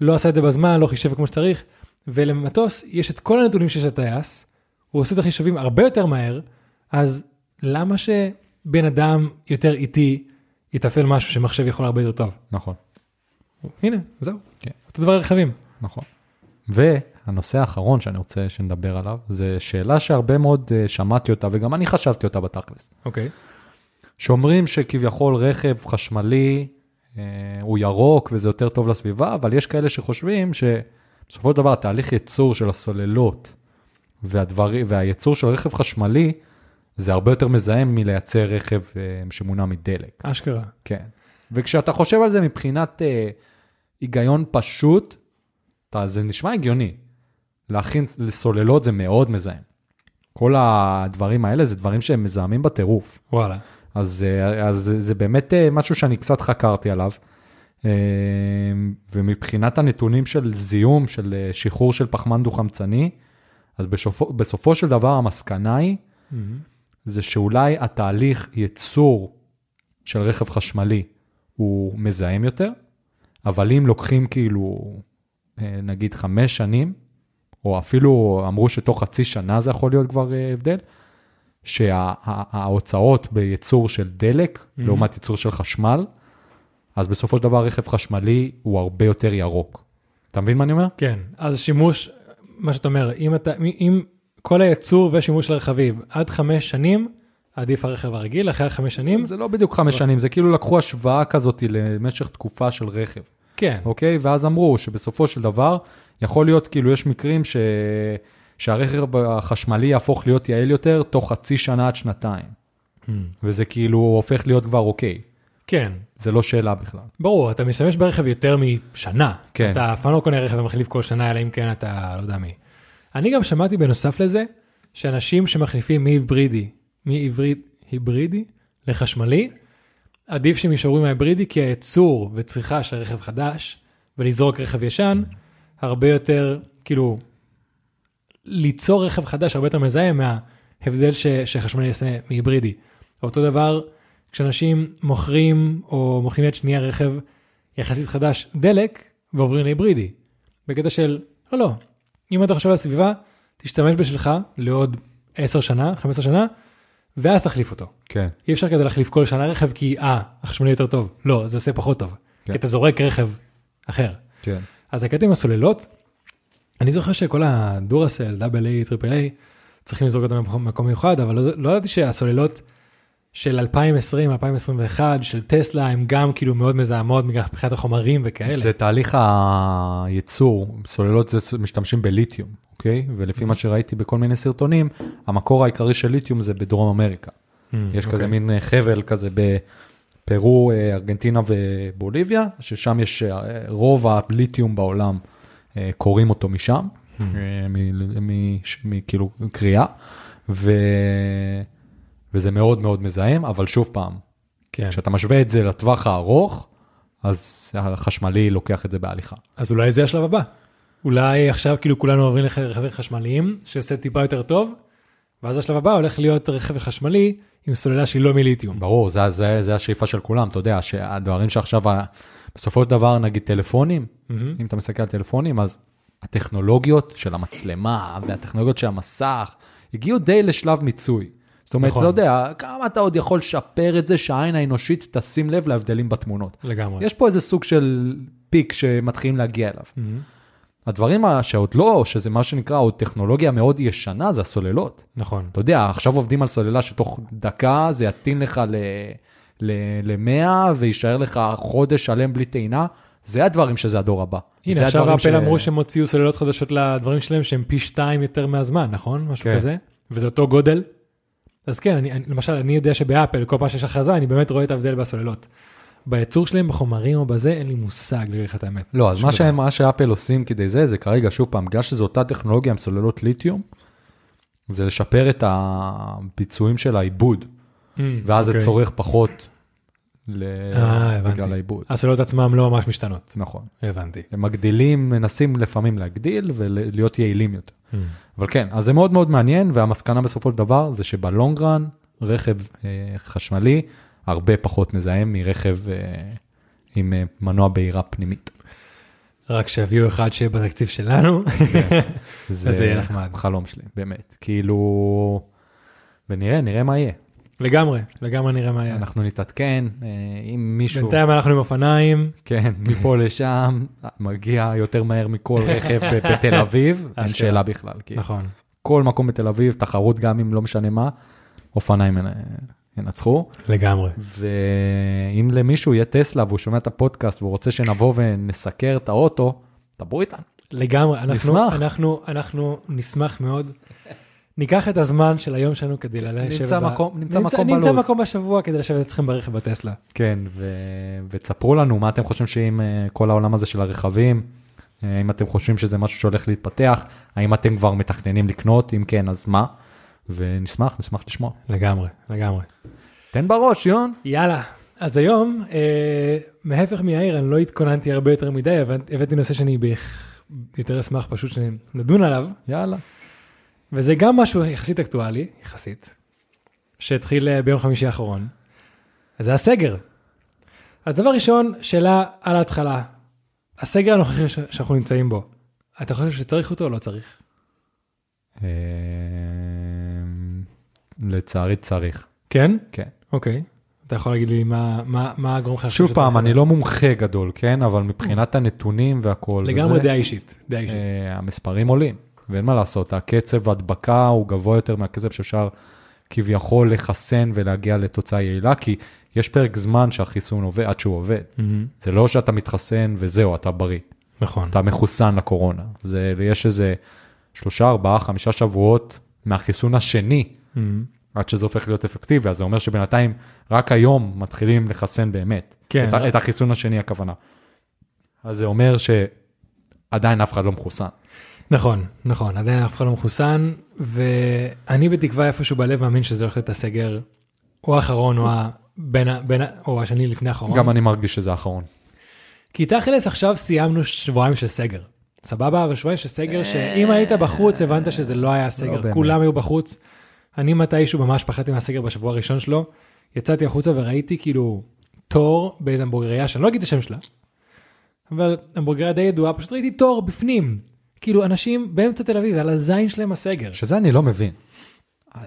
לא עשה את זה בזמן, לא חישב כמו שצריך, ולמטוס יש את כל הנתונים שיש לטייס, הוא עושה את החישובים הרבה יותר מהר, אז למה שבן אדם יותר איטי יתפעל משהו שמחשב יכול הרבה יותר טוב? נכון, הנה, זהו. כן. אותו דבר רכבים. נכון. והנושא האחרון שאני רוצה שנדבר עליו, זה שאלה שהרבה מאוד אה, שמעתי אותה, וגם אני חשבתי אותה בתכלס. אוקיי. שאומרים שכביכול רכב חשמלי אה, הוא ירוק וזה יותר טוב לסביבה, אבל יש כאלה שחושבים שבסופו של דבר התהליך ייצור של הסוללות והדברים, והייצור של רכב חשמלי, זה הרבה יותר מזהם מלייצר רכב אה, שמונע מדלק. אשכרה. כן. וכשאתה חושב על זה מבחינת אה, היגיון פשוט, אתה, זה נשמע הגיוני. להכין לסוללות זה מאוד מזהם. כל הדברים האלה זה דברים שהם מזהמים בטירוף. וואלה. אז, אה, אז זה- באמת אה, משהו שאני קצת חקרתי עליו. ומבחינת הנתונים של זיהום, של שחרור של פחמן דו-חמצני, אז בסופו, בסופו של דבר המסקנה היא, זה שאולי התהליך ייצור של רכב חשמלי הוא מזהם יותר, אבל אם לוקחים כאילו, אה, נגיד חמש שנים, או אפילו אמרו שתוך חצי שנה זה יכול להיות כבר אה, הבדל, שההוצאות בייצור של דלק, Mhm. לעומת ייצור של חשמל, אז בסופו של דבר רכב חשמלי הוא הרבה יותר ירוק. אתה מבין מה אני אומר? כן, אז שימוש, מה שאתה אומר, אם אתה, אם כל הייצור ושימוש של הרכבים עד חמש שנים, עדיף הרכב הרגיל, אחרי חמש שנים, זה לא בדיוק חמש שנים, זה כאילו לקחו השוואה כזאת למשך תקופה של רכב. כן, אוקיי? ואז אמרו שבסופו של דבר, יכול להיות, כאילו, יש מקרים ש... שהרכב החשמלי יהפוך להיות יעיל יותר תוך חצי שנה עד שנתיים. וזה כאילו הופך להיות כבר אוקיי. כן, זה לא שאלה בכלל. ברור, אתה משתמש ברכב יותר משנה. כן. אתה אף פעם לא קונה רכב ומחליף כל שנה, אלא אם כן אתה לא יודע מי. אני גם שמעתי בנוסף לזה, שאנשים שמחליפים מהיברידי, מהיבריד, היברידי לחשמלי, עדיף שהם יישארו עם ההיברידי, כי הייצור וצריכה של רכב חדש, ולזרוק רכב ישן, הרבה יותר, כאילו, ליצור רכב חדש הרבה יותר מזהם מההבדל ש, שחשמלי יעשה מהיברידי. אותו דבר, כשאנשים מוכרים או מוכרים יד שנייה רכב יחסית חדש דלק ועוברים להיברידי. בקטע של, לא, לא, אם אתה חושב על הסביבה, תשתמש בשלך לעוד 10 שנה, 15 שנה, ואז תחליף אותו. כן. אי אפשר כזה להחליף כל שנה רכב כי, אה, החשמלי יותר טוב. לא, זה עושה פחות טוב. כן. כי אתה זורק רכב אחר. כן. אז הקטע עם הסוללות, אני זוכר שכל ה Duracell, double A, triple A, צריכים לזרוק אותם במקום מיוחד, אבל לא, לא ידעתי שהסוללות של 2020, 2021, של טסלה, הם גם כאילו מאוד מזהמות מבחינת החומרים וכאלה. זה תהליך הייצור, סוללות זה משתמשים בליתיום, אוקיי? ולפי מה שראיתי בכל מיני סרטונים, המקור העיקרי של ליתיום זה בדרום אמריקה. אממ, יש כזה אוקיי. מין אה, חבל כזה בפרו, אה, ארגנטינה ובוליביה, ששם יש אה, רוב הליתיום בעולם, קוראים אותו משם, ש- מכאילו קריאה. וזה מאוד מאוד מזהם, אבל שוב פעם, כן. כשאתה משווה את זה לטווח הארוך, אז החשמלי לוקח את זה בהליכה. אז אולי זה השלב הבא. אולי עכשיו כאילו כולנו עוברים לרכבים חשמליים, שעושה טיפה יותר טוב, ואז השלב הבא הולך להיות רכב חשמלי עם סוללה שהיא לא מליתיום. ברור, זה, זה, זה השאיפה של כולם, אתה יודע, שהדברים שעכשיו, בסופו של דבר, נגיד טלפונים, מהמם. אם אתה מסתכל על טלפונים, אז הטכנולוגיות של המצלמה והטכנולוגיות של המסך הגיעו די לשלב מיצוי. זאת אומרת, נכון. אתה יודע, כמה אתה עוד יכול לשפר את זה שהעין האנושית תשים לב להבדלים בתמונות. לגמרי. יש פה איזה סוג של פיק שמתחילים להגיע אליו. מהמם. הדברים שעוד לא, שזה מה שנקרא עוד טכנולוגיה מאוד ישנה, זה הסוללות. נכון. אתה יודע, עכשיו עובדים על סוללה שתוך דקה זה יטעין לך ל-100 ויישאר לך חודש שלם בלי טעינה. זה הדברים שזה הדור הבא. הנה, עכשיו אפל אמרו שהם הוציאו סוללות חדשות לדברים שלהם שהם פי שתיים יותר מהזמן, נכון? משהו כן. כזה? וזה אותו גודל? אז כן, אני, אני, למשל, אני יודע שבאפל, כל פעם שיש הכרזה, אני באמת רואה את ההבדל בסוללות. בייצור שלהם, בחומרים או בזה, אין לי מושג להגיד לך את האמת. לא, אז מה. שהם, מה שאפל עושים כדי זה, זה כרגע, שוב פעם, בגלל שזו אותה טכנולוגיה עם סוללות ליתיום, זה לשפר את הביצועים של העיבוד, Mm, ואז אוקיי. זה צורך פחות. בגלל העיבוד. הסוללות עצמם לא ממש משתנות. נכון. הבנתי. הם מגדילים, מנסים לפעמים להגדיל ולהיות יעילים יותר. Mm. אבל כן, אז זה מאוד מאוד מעניין, והמסקנה בסופו של דבר זה שבלונגרן, רכב אה, חשמלי הרבה פחות מזהם מרכב אה, עם אה, מנוע בעירה פנימית. רק שיביאו אחד שיהיה בתקציב שלנו. (laughs) זה זה יהיה נחמד. חלום שלי, באמת. כאילו, ונראה, נראה מה יהיה. לגמרי, לגמרי נראה מה היה. אנחנו נתעדכן, אה, אם מישהו, בינתיים אנחנו עם אופניים. כן, מפה לשם, מגיע יותר מהר מכל רכב בתל אביב, (laughs) אין. שאלה בכלל. נכון. כל מקום בתל אביב, תחרות גם אם לא משנה מה, אופניים ינ- ינצחו. לגמרי. ואם למישהו יהיה טסלה והוא שומע את הפודקאסט והוא רוצה שנבוא ונסקר את האוטו, דברו איתנו. לגמרי, אנחנו, נשמח. אנחנו, אנחנו נשמח מאוד. ניקח את הזמן של היום שלנו כדי לשבת. נמצא ב- מקום- נמצא נמצא, מקום נמצא בלו"ז. מקום בשבוע כדי לשבת אצלכם ברכב בטסלה. כן, ו... ותספרו לנו מה אתם חושבים שעם אה, כל העולם הזה של הרכבים, אה, האם אתם חושבים שזה משהו שהולך להתפתח, האם אתם כבר מתכננים לקנות, אם כן, אז מה? ונשמח, נשמח לשמוע. לגמרי, לגמרי. תן בראש, יון. יאללה, אז היום, אה, מהפך מיאיר, אני לא התכוננתי הרבה יותר מדי, הבאתי נושא שאני יותר אשמח פשוט שנדון עליו, יאללה. וזה גם משהו יחסית אקטואלי, יחסית, שהתחיל אה, ביום חמישי האחרון, זה הסגר. אז דבר ראשון, שאלה על ההתחלה, הסגר הנוכחי ש- שאנחנו נמצאים בו, אתה חושב שצריך אותו או לא צריך? אה, לצערי צריך, כן? כן. אוקיי. אתה יכול להגיד לי מה, מה, מה הגורם לך שוב פעם, אני? לא מומחה גדול, כן? אבל מבחינת הנתונים והכל, לגמרי דעה אישית, דעה אישית. אה, המספרים עולים, ואין מה לעשות, הקצב ההדבקה הוא גבוה יותר מהקצב שאפשר כביכול לחסן ולהגיע לתוצאה יעילה, כי יש פרק זמן שהחיסון עובד, עד שהוא עובד. מהמם. זה לא שאתה מתחסן וזהו, אתה בריא, נכון. אתה מחוסן לקורונה. זה, יש איזה שלושה, ארבעה, חמישה שבועות מהחיסון השני, מהמם. עד שזה הופך להיות אפקטיבי, אז זה אומר שבינתיים רק היום מתחילים לחסן באמת. כן. את, את החיסון השני הכוונה. אז זה אומר שעדיין אף אחד לא מחוסן. נכון, נכון, עדיין אף אחד לא מחוסן, ואני בתקווה איפשהו בלב מאמין שזה הולך להיות הסגר, או האחרון, או. בין. בין. או השני לפני האחרון. גם אני מרגיש שזה האחרון. כי תכלס עכשיו סיימנו שבועיים של סגר. סבבה? אבל שבועיים של סגר שאם היית בחוץ הבנת שזה לא היה סגר, באמת. כולם היו בחוץ. אני מתישהו ממש פחדתי מהסגר בשבוע הראשון שלו, יצאתי החוצה וראיתי כאילו תור באיזה המבורגריה שאני לא אגיד את השם שלה, אבל המבורגריה די ידועה, פשוט ראיתי תור בפנים. כאילו אנשים באמצע תל אביב, על הזין שלהם הסגר. שזה אני לא מבין.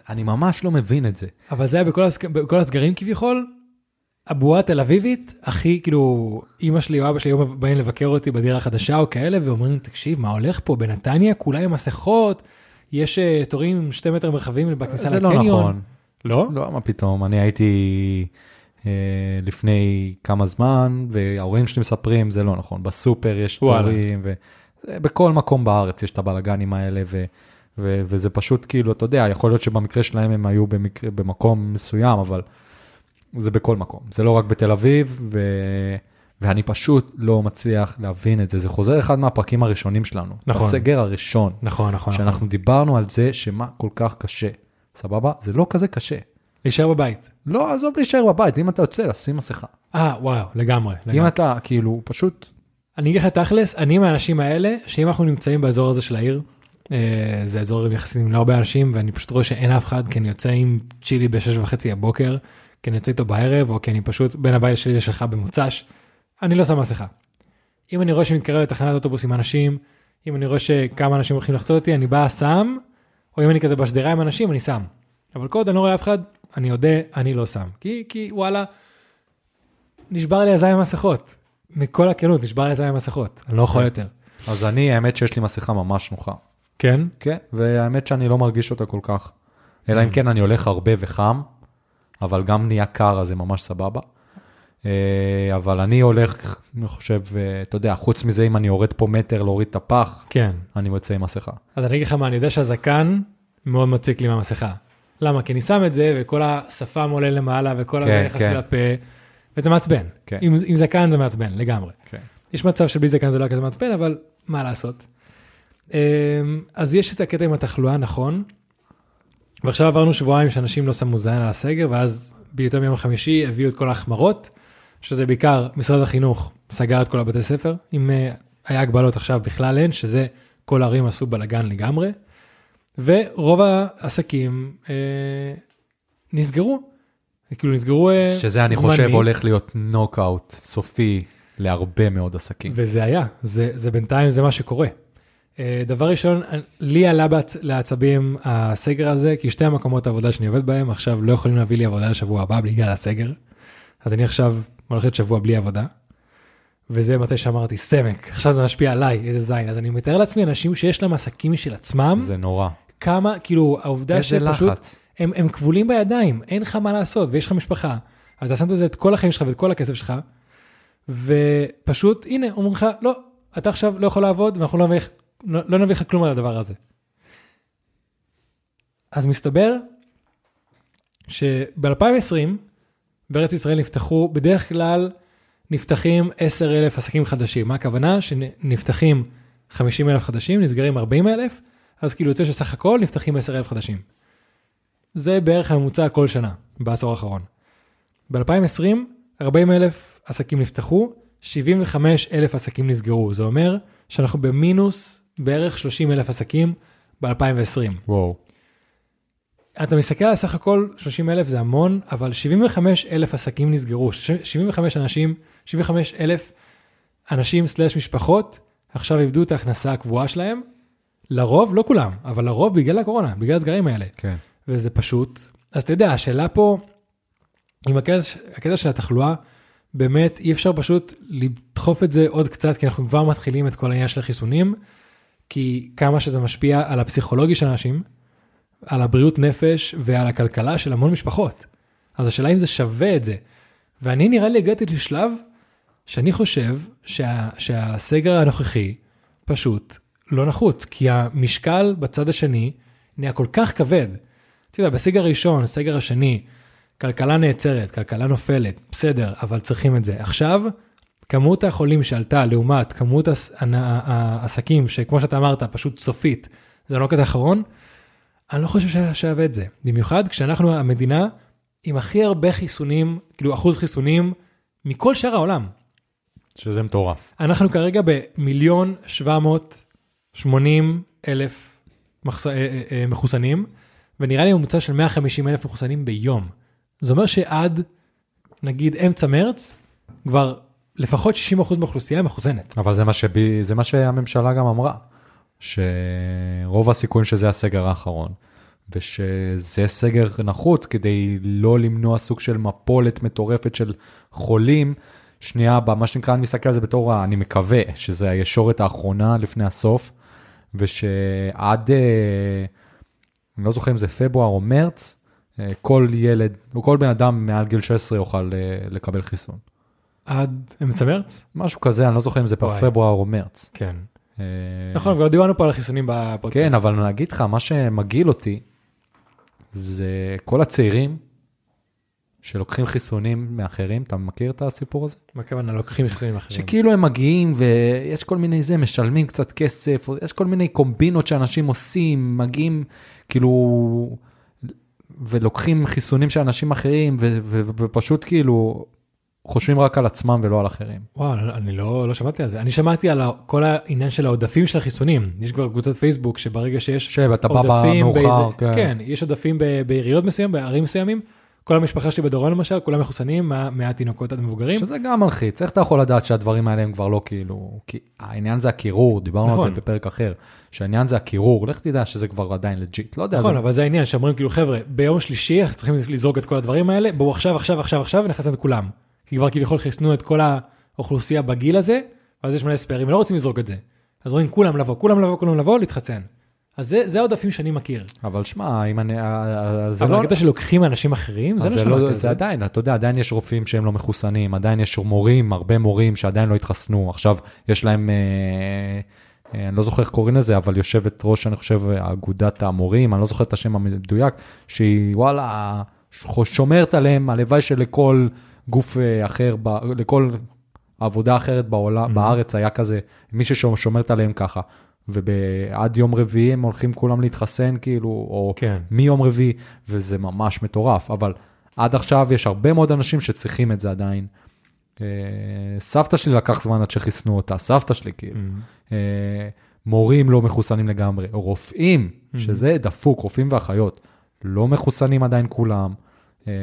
אני ממש לא מבין את זה. אבל זה היה בכל, הסג... בכל הסגרים כביכול, הבועה התל אביבית, הכי כאילו, אימא שלי או אבא שלי היו באים לבקר אותי בדירה החדשה או כאלה, ואומרים, תקשיב, מה הולך פה? בנתניה כולה עם מסכות, יש אה, תורים שתי מטר מרחבים בכניסה זה לא לקניון. נכון. לא? לא, מה פתאום, אני הייתי אה, לפני כמה זמן, וההורים שלי מספרים, זה לא נכון. בסופר יש וואלה. תורים, ובכל מקום בארץ יש את הבלאגנים האלה, ו, ו, וזה פשוט כאילו, אתה יודע, יכול להיות שבמקרה שלהם הם היו במקרה, במקום מסוים, אבל זה בכל מקום. זה לא רק בתל אביב, ו... ואני פשוט לא מצליח להבין את זה. זה חוזר אחד מהפרקים הראשונים שלנו. נכון. הסגר הראשון, נכון, נכון, נכון. שאנחנו דיברנו על זה שמה כל כך קשה. סבבה? זה לא כזה קשה. להישאר בבית. לא, עזוב להישאר בבית, אם אתה יוצא, לשים מסכה. אה, וואו, לגמרי. אם לגמרי. אתה, כאילו, פשוט, אני אגיד לך תכלס, אני מהאנשים האלה, שאם אנחנו נמצאים באזור הזה של העיר, אה, זה אזור יחסית עם לא הרבה אנשים, ואני פשוט רואה שאין אף אחד, כי אני יוצא עם צ'ילי בשש וחצי הבוקר, כי אני יוצא איתו בערב, או כי אני פשוט בין הבית שלי לשלך במוצ"ש, אני לא שם מסכה. אם אני רואה שמתקרב לתחנת אוטובוס עם אנשים, אם אני רואה שכמה אנשים הולכים לחצות אותי, אני בא, שם, או אם אני כזה בשדרה עם אנשים, אני שם. אבל כל עוד אני לא רואה אף אחד, אני יודע, אני לא שם. כי, כי וואלה, נשבר לי הזין המסכות. מכל הכנות, נשבר לי הזין המסכות. אני לא יכול כן. יותר. אז אני, האמת שיש לי מסכה ממש נוחה. כן? כן, והאמת שאני לא מרגיש אותה כל כך. אלא Mm. אם כן אני הולך הרבה וחם, אבל גם נהיה קר, אז זה ממש סבבה. אה, אבל אני הולך, אני חושב, אה, אתה יודע, חוץ מזה, אם אני יורד פה מטר להוריד את הפח, כן. אני יוצא עם מסכה. אז אני אגיד לך מה, אני יודע שהזקן מאוד מציק לי מהמסכה. למה? כי אני שם את זה, וכל השפם עולה למעלה, וכל כן, הזה נכנס כן. לפה, וזה מעצבן. כן. עם, עם זקן זה מעצבן, לגמרי. כן. יש מצב שבלי זקן זה לא היה כזה מעצבן, אבל מה לעשות. אמ, אז יש את הקטע עם התחלואה, נכון. ועכשיו עברנו שבועיים שאנשים לא שמו זין על הסגר, ואז ביום יום חמישי הביאו את כל ההחמרות, שזה בעיקר משרד החינוך סגר את כל הבתי ספר, אם אה, היה הגבלות עכשיו בכלל אין, שזה כל הערים עשו בלאגן לגמרי, ורוב העסקים אה, נסגרו. כאילו נסגרו אה, שזה, אני זמנית. חושב, הולך להיות נוקאוט סופי להרבה מאוד עסקים. וזה היה, זה, זה בינתיים זה מה שקורה. אה, דבר ראשון, לי עלה בעצ... לעצבים הסגר הזה, כי שתי המקומות העבודה שאני עובד בהם עכשיו לא יכולים להביא לי עבודה לשבוע הבא בגלל הסגר. אז אני עכשיו הולך להיות שבוע בלי עבודה. וזה מתי שאמרתי סמק, עכשיו זה משפיע עליי, איזה זין. אז אני מתאר לעצמי אנשים שיש להם עסקים משל עצמם, זה נורא. כמה, כאילו, העובדה איזה שפשוט לחץ. הם, הם כבולים בידיים, אין לך מה לעשות, ויש לך משפחה. אז אתה שם את זה את כל החיים שלך ואת כל הכסף שלך, ופשוט, הנה, אומרים לך, לא, אתה עכשיו לא יכול לעבוד, ואנחנו לא נביא, לא, לא נביא לך כלום על הדבר הזה. אז מסתבר שב-2020, בארץ ישראל נפתחו, בדרך כלל נפתחים 10 אלף עסקים חדשים. מה הכוונה? שנפתחים 50 אלף חדשים, נסגרים 40 אלף, אז כאילו יוצא שסך הכל נפתחים 10 אלף חדשים. זה בערך הממוצע כל שנה, בעשור האחרון. ב-2020, 40 אלף עסקים נפתחו, 75 אלף עסקים נסגרו. זה אומר שאנחנו במינוס בערך 30 אלף עסקים ב-2020. וואו. אתה מסתכל על סך הכל 30 אלף זה המון, אבל 75 אלף עסקים נסגרו. ש- 75 אנשים, 75 אלף אנשים סלאש משפחות עכשיו איבדו את ההכנסה הקבועה שלהם. לרוב, לא כולם, אבל לרוב בגלל הקורונה, בגלל הסגרים האלה. כן. וזה פשוט. אז אתה יודע, השאלה פה, עם הקטע, הקטע של התחלואה, באמת אי אפשר פשוט לדחוף את זה עוד קצת, כי אנחנו כבר מתחילים את כל העניין של החיסונים, כי כמה שזה משפיע על הפסיכולוגי של אנשים, על הבריאות נפש ועל הכלכלה של המון משפחות. אז השאלה אם זה שווה את זה. ואני נראה לי הגעתי לשלב שאני חושב שה, שהסגר הנוכחי פשוט לא נחוץ, כי המשקל בצד השני נהיה כל כך כבד. אתה יודע, בסגר הראשון, הסגר השני, כלכלה נעצרת, כלכלה נופלת, בסדר, אבל צריכים את זה. עכשיו, כמות החולים שעלתה לעומת כמות העסקים, שכמו שאתה אמרת, פשוט סופית, זה לא קטע אחרון, אני לא חושב שווה את זה. במיוחד כשאנחנו המדינה עם הכי הרבה חיסונים, כאילו אחוז חיסונים מכל שאר העולם. שזה מטורף. אנחנו כרגע במיליון 780 אלף מחס... אה, אה, אה, מחוסנים, ונראה לי ממוצע של 150 אלף מחוסנים ביום. זה אומר שעד, נגיד, אמצע מרץ, כבר לפחות 60% מהאוכלוסייה מחוסנת. אבל זה מה, שבי, זה מה שהממשלה גם אמרה, שרוב הסיכויים שזה הסגר האחרון, ושזה סגר נחוץ כדי לא למנוע סוג של מפולת מטורפת של חולים. שנייה, במה שנקרא, אני מסתכל על זה בתור, אני מקווה שזה הישורת האחרונה לפני הסוף, ושעד, אה, אני לא זוכר אם זה פברואר או מרץ, אה, כל ילד, או כל בן אדם מעל גיל 16 יוכל אה, לקבל חיסון. עד אמצע מרץ? משהו כזה, אני לא זוכר אם זה וואי. בפברואר או מרץ. כן. אה, נכון, כבר דיברנו פה על החיסונים בפודקאסט. כן, אבל אני אגיד לך, מה שמגעיל אותי, זה כל הצעירים שלוקחים חיסונים מאחרים, אתה מכיר את הסיפור הזה? מה הכוונה? לוקחים חיסונים אחרים. שכאילו הם מגיעים ויש כל מיני זה, משלמים קצת כסף, יש כל מיני קומבינות שאנשים עושים, מגיעים כאילו, ולוקחים חיסונים של אנשים אחרים, ו- ו- ופשוט כאילו חושבים רק על עצמם ולא על אחרים. וואו, אני לא, לא שמעתי על זה. אני שמעתי על כל העניין של העודפים של החיסונים. יש כבר קבוצות פייסבוק שברגע שיש שאתה בא עודפים במאוחר, באיזה- כן, יש עודפים ב- בעיריות מסוים, בערים מסוימים. כל המשפחה שלי בדרום למשל, כולם מחוסנים, מה- מהתינוקות עד מבוגרים. שזה גם מלחיץ, איך אתה יכול לדעת שהדברים האלה הם כבר לא כאילו, כי העניין זה הקירור, דיברנו על נכון. זה בפרק אחר, שהעניין זה הקירור, לך תדע שזה כבר עדיין legit, לא יודע, נכון, זה- אבל זה העניין, שאומרים כאילו, חבר'ה, ביום שלישי אנחנו צריכים לזרוק את כל הדברים האלה, בואו עכשיו, עכשיו, עכשיו, עכשיו, ונחסן את כולם. כי כבר כביכול חיסנו את כל האוכלוסייה בגיל הזה, ואז יש מלא ספיירים, ולא רוצים לזרוק את זה. אז אומרים, כולם לבוא, כולם לבוא, כולם לבוא, להתחסן. אז זה, זה העודפים שאני מכיר. אבל שמע, אם אני, אה, זה אבל לא, הקטע שלוקחים מאנשים אחרים, זה אז לא שמעתי לא, זה זה. עדיין, אתה יודע, עדיין יש רופאים שהם לא מחוסנים, עדיין יש מורים, הרבה מורים שעדיין לא התחסנו, עכשיו יש להם, אה, אה, אני לא זוכר איך קוראים לזה, אבל יושבת ראש, אני חושב, אגודת המורים, אני לא זוכר את השם המדויק, שהיא וואלה, שומרת עליהם, הלוואי שלכל גוף אה, אחר, לכל עבודה אחרת בעולם, Mhm. בארץ היה כזה, מי ששומרת עליהם ככה. ועד יום רביעי הם הולכים כולם להתחסן, כאילו, או כן. מיום רביעי, וזה ממש מטורף, אבל עד עכשיו יש הרבה מאוד אנשים שצריכים את זה עדיין. אה, סבתא שלי לקח זמן עד שחיסנו אותה, סבתא שלי כאילו. אה, מורים לא מחוסנים לגמרי, רופאים, שזה דפוק, רופאים ואחיות, לא מחוסנים עדיין כולם. אה,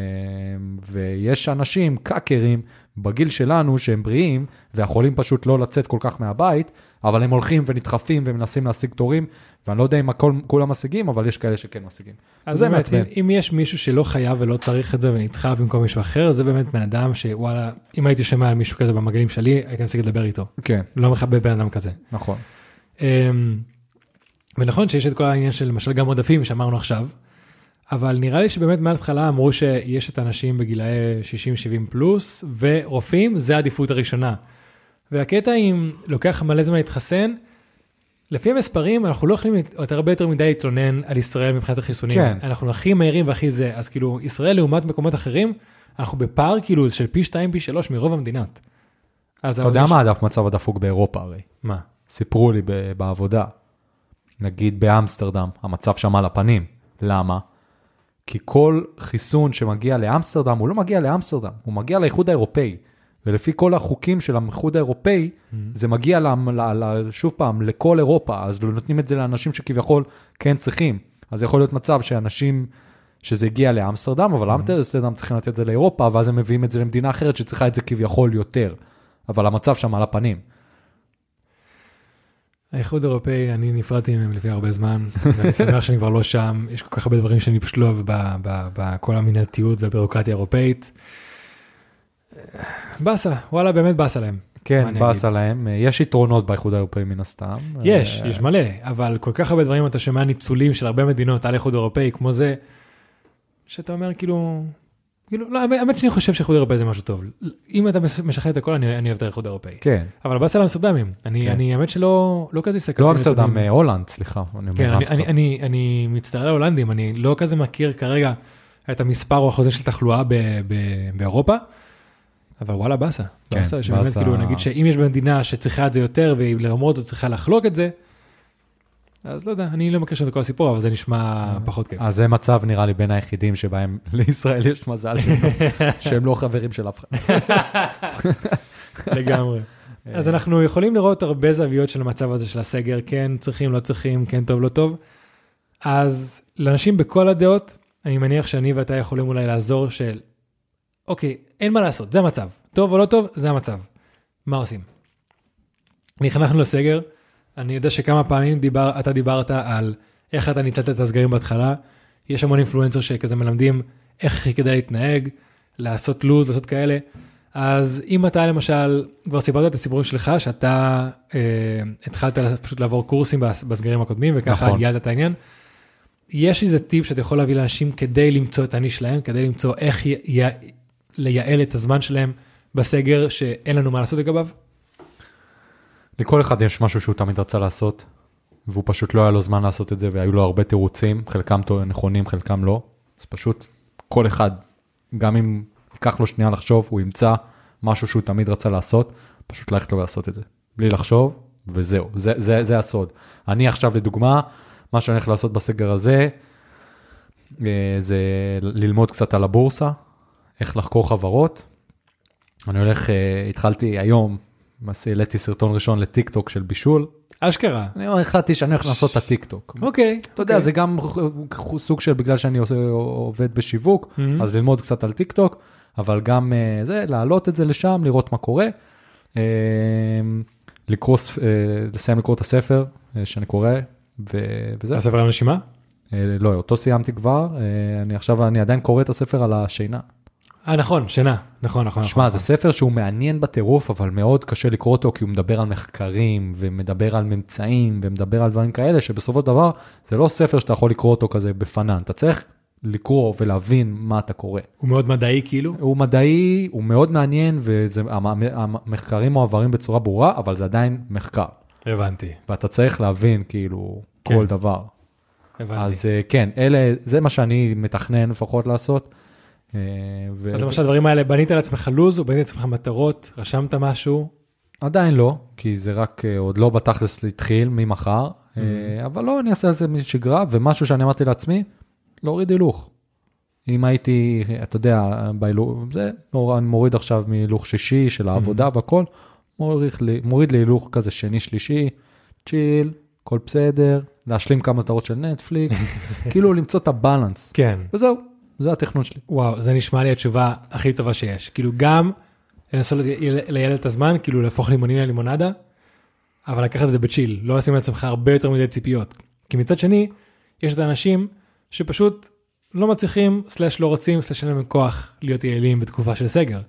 ויש אנשים, קאקרים, בגיל שלנו שהם בריאים, ויכולים פשוט לא לצאת כל כך מהבית, אבל הם הולכים ונדחפים ומנסים להשיג תורים, ואני לא יודע אם הכל, כולם משיגים, אבל יש כאלה שכן משיגים. אז זה באמת, אם, מעצבן. אם יש מישהו שלא חייב ולא צריך את זה ונדחה במקום מישהו אחר, זה באמת בן אדם שוואלה, אם הייתי שומע על מישהו כזה במגעילים שלי, הייתי מפסיק לדבר איתו. כן, לא מכבד בן אדם כזה. נכון. אמ, ונכון שיש את כל העניין של למשל גם עודפים שאמרנו עכשיו, אבל נראה לי שבאמת מההתחלה אמרו שיש את האנשים בגילאי 60-70 פלוס, ורופאים זה העדיפות הראשונה. והקטע אם לוקח מלא זמן להתחסן, לפי המספרים אנחנו לא יכולים הרבה יותר מדי להתלונן על ישראל מבחינת החיסונים. כן. אנחנו הכי מהירים והכי זה, אז כאילו ישראל לעומת מקומות אחרים, אנחנו בפער כאילו של פי 2 פי 3 מרוב המדינות. אתה יודע מה הדף מצב הדפוק באירופה הרי? מה? סיפרו לי ב- בעבודה, נגיד באמסטרדם, המצב שם על הפנים. למה? Mm-hmm. כי כל חיסון שמגיע לאמסטרדם, הוא לא מגיע לאמסטרדם, הוא מגיע לאיחוד האירופאי. ולפי כל החוקים של האיחוד האירופאי, זה מגיע ל, ל, ל, שוב פעם לכל אירופה, אז לא נותנים את זה לאנשים שכביכול כן צריכים. אז יכול להיות מצב שאנשים, שזה הגיע לאמסטרדם, אבל אמסטרדם צריכים לתת את זה לאירופה, ואז הם מביאים את זה למדינה אחרת שצריכה את זה כביכול יותר. אבל המצב שם על הפנים. האיחוד האירופאי, אני נפרדתי מהם לפני הרבה זמן, (laughs) ואני שמח שאני כבר לא שם, יש כל כך הרבה דברים שאני פשוט לא אוהב בכל המנהלתיות והבירוקרטיה האירופאית. באסה, וואלה, באמת באסה להם. כן, באסה להם. יש יתרונות באיחוד האירופאי מן הסתם. יש, אה, יש מלא, אבל כל כך הרבה דברים אתה שומע ניצולים של הרבה מדינות על האיחוד האירופאי, כמו זה, שאתה אומר כאילו, כאילו, לא, האמת- שאני חושב שהאיחוד האירופאי זה משהו טוב. אם אתה מש- משחרר את הכל, אני אני אוהב את האיחוד האירופאי. כן, אבל באסה לאמסטרדמים, אני, כן. אני האמת שלא לא כזה הסתכלתי. לא על אמסטרדם, נתונים. אה, הולנד, סליחה. אני כן, אני. אני, אני, אני מצטער על ההולנדים, אני לא כזה מכיר כרגע את המספר או החוזה של תחלואה ב, ב, באירופה, אבל וואלה באסה. כן, באסה שבאמת. כאילו נגיד שאם יש מדינה שצריכה את זה יותר והיא למרות זאת צריכה לחלוק את זה, אז לא יודע, אני לא מכיר שם את כל הסיפור, אבל זה נשמע פחות כיף. אז זה מצב נראה לי בין היחידים שבהם (laughs) לישראל יש מזל שהם לא- (laughs) שהם לא חברים של אף אחד. (laughs) לגמרי. אז אנחנו יכולים לראות הרבה זוויות של המצב הזה של הסגר, כן צריכים, לא צריכים, כן טוב, לא טוב. אז לאנשים בכל הדעות, אני מניח שאני ואתה יכולים אולי לעזור של, אוקיי, אין מה לעשות, זה המצב. טוב או לא טוב, זה המצב. מה עושים? נכנסנו לסגר, אני יודע שכמה פעמים דיבר, אתה דיברת על איך אתה ניצלת את הסגרים בהתחלה. יש המון אינפלואנסר שכזה מלמדים איך הכי כדאי להתנהג, לעשות לוז, לעשות כאלה. אז אם אתה למשל, כבר סיפרת את הסיפורים שלך, שאתה אה, התחלת פשוט לעבור קורסים בס- בסגרים הקודמים, וככה נכון. גיילת את העניין. יש איזה טיפ שאתה יכול להביא לאנשים כדי למצוא את הניש שלהם, כדי למצוא איך י- י- לייעל את הזמן שלהם בסגר שאין לנו מה לעשות לגביו? לכל אחד יש משהו שהוא תמיד רצה לעשות, והוא פשוט לא היה לו זמן לעשות את זה, והיו לו הרבה תירוצים, חלקם נכונים, חלקם לא. אז פשוט כל אחד, גם אם ייקח לו שנייה לחשוב, הוא ימצא משהו שהוא תמיד רצה לעשות, פשוט ללכת לו לעשות את זה. בלי לחשוב, וזהו, זה, זה, זה הסוד. אני עכשיו לדוגמה, מה שאני הולך לעשות בסגר הזה, אה, זה ללמוד קצת על הבורסה, איך לחקור חברות, אני הולך, אה, התחלתי היום, למעשה העליתי סרטון ראשון לטיק טוק של בישול. אשכרה. אני החלטתי שאני הולך לעשות את הטיק טוק. אוקיי. אתה יודע, זה גם סוג של בגלל שאני עובד בשיווק. אז ללמוד קצת על טיק טוק, אבל גם אה, זה, להעלות את זה לשם, לראות מה קורה. אה, לקרוא, אה, לסיים לקרוא את הספר אה, שאני קורא, ו- וזהו. הספר על הנשימה? לא, אותו סיימתי כבר, אני עכשיו, אני עדיין קורא את הספר על השינה. אה, נכון, שינה. נכון, נכון. שמע, נכון. זה ספר שהוא מעניין בטירוף, אבל מאוד קשה לקרוא אותו, כי הוא מדבר על מחקרים, ומדבר על ממצאים, ומדבר על דברים כאלה, שבסופו של דבר, זה לא ספר שאתה יכול לקרוא אותו כזה בפנן, אתה צריך לקרוא ולהבין מה אתה קורא. הוא מאוד מדעי כאילו? הוא מדעי, הוא מאוד מעניין, והמחקרים מועברים בצורה ברורה, אבל זה עדיין מחקר, הבנתי, ואתה צריך להבין כאילו כן. כל דבר. הבנתי. אז אה, כן, אלה, זה מה שאני מתכנן לפחות לעשות. אה, ו- אז למשל הדברים האלה, בנית לעצמך לו"ז, או בנית לעצמך מטרות, רשמת משהו? עדיין לא, כי זה רק אה, עוד לא בתכלס התחיל ממחר, Mm-hmm. אה, אבל לא, אני אעשה על זה משגרה, ומשהו שאני אמרתי לעצמי, להוריד הילוך. אם הייתי, אתה יודע, בהילוך, זה, אני מוריד עכשיו מהילוך שישי של העבודה Mm-hmm. והכל, מוריד מוריד לי הילוך כזה שני שלישי, צ'יל, הכל בסדר, להשלים כמה סדרות של נטפליקס, (laughs) כאילו למצוא את הבלנס, כן. וזהו, זה התכנון שלי. וואו, זה נשמע לי התשובה הכי טובה שיש. כאילו גם לנסות לייעל את הזמן, כאילו להפוך לימונים ללימונדה, אבל לקחת את זה בצ'יל, לא לשים לעצמך הרבה יותר מדי ציפיות. כי מצד שני, יש את האנשים שפשוט לא מצליחים, סלאש לא רוצים, סלאש אין להם כוח להיות יעילים בתקופה של סגר.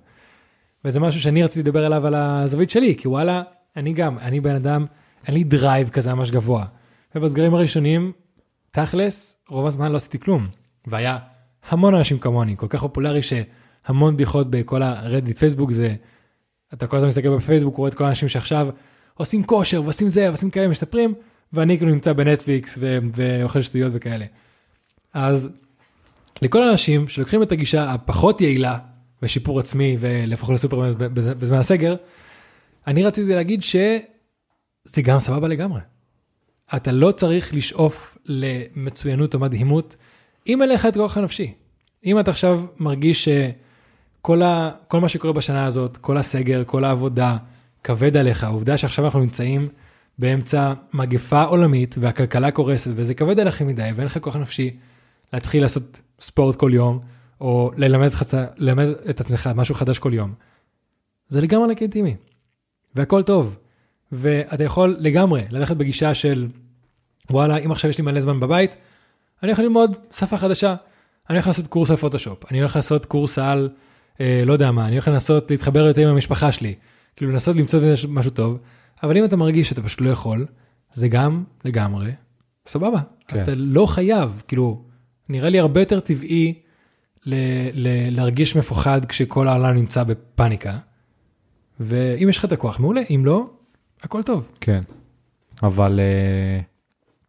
וזה משהו שאני רציתי לדבר עליו על הזווית שלי, כי וואלה, אני גם, אני בן אדם, אין לי drive כזה ממש גבוה. ובסגרים הראשונים, תכלס, רוב הזמן לא עשיתי כלום. והיה המון אנשים כמוני, כל כך פופולרי שהמון בדיחות בכל הרדיט פייסבוק זה, אתה כל הזמן מסתכל בפייסבוק, רואה את כל האנשים שעכשיו עושים כושר ועושים זה ועושים כאלה, משתפרים, ואני כאילו נמצא בנטפליקס ו- ואוכל שטויות וכאלה. אז לכל האנשים שלוקחים את הגישה הפחות יעילה ושיפור עצמי ולהפוך לסופרמן בז- בזמן הסגר, אני רציתי להגיד שזה גם סבבה לגמרי. אתה לא צריך לשאוף למצוינות או מדהימות אם אין לך את כוח הנפשי. אם אתה עכשיו מרגיש שכל ה, כל מה שקורה בשנה הזאת, כל הסגר, כל העבודה, כבד עליך, העובדה שעכשיו אנחנו נמצאים באמצע מגפה עולמית והכלכלה קורסת וזה כבד עליכם מדי ואין לך כוח נפשי להתחיל לעשות ספורט כל יום, או ללמד, חצ... ללמד את עצמך משהו חדש כל יום. זה לגמרי לגיטימי, והכל טוב. ואתה יכול לגמרי ללכת בגישה של וואלה, אם עכשיו יש לי מלא זמן בבית, אני יכול ללמוד שפה חדשה. אני הולך לעשות קורס על פוטושופ, אני הולך לעשות קורס על, אה, לא יודע מה, אני הולך לנסות להתחבר יותר עם המשפחה שלי. כאילו לנסות למצוא משהו טוב, אבל אם אתה מרגיש שאתה פשוט לא יכול, זה גם לגמרי סבבה. כן. אתה לא חייב, כאילו, נראה לי הרבה יותר טבעי ל- ל- להרגיש מפוחד כשכל העולם נמצא בפאניקה. ואם יש לך את הכוח, מעולה, אם לא, הכל טוב. כן, אבל אה,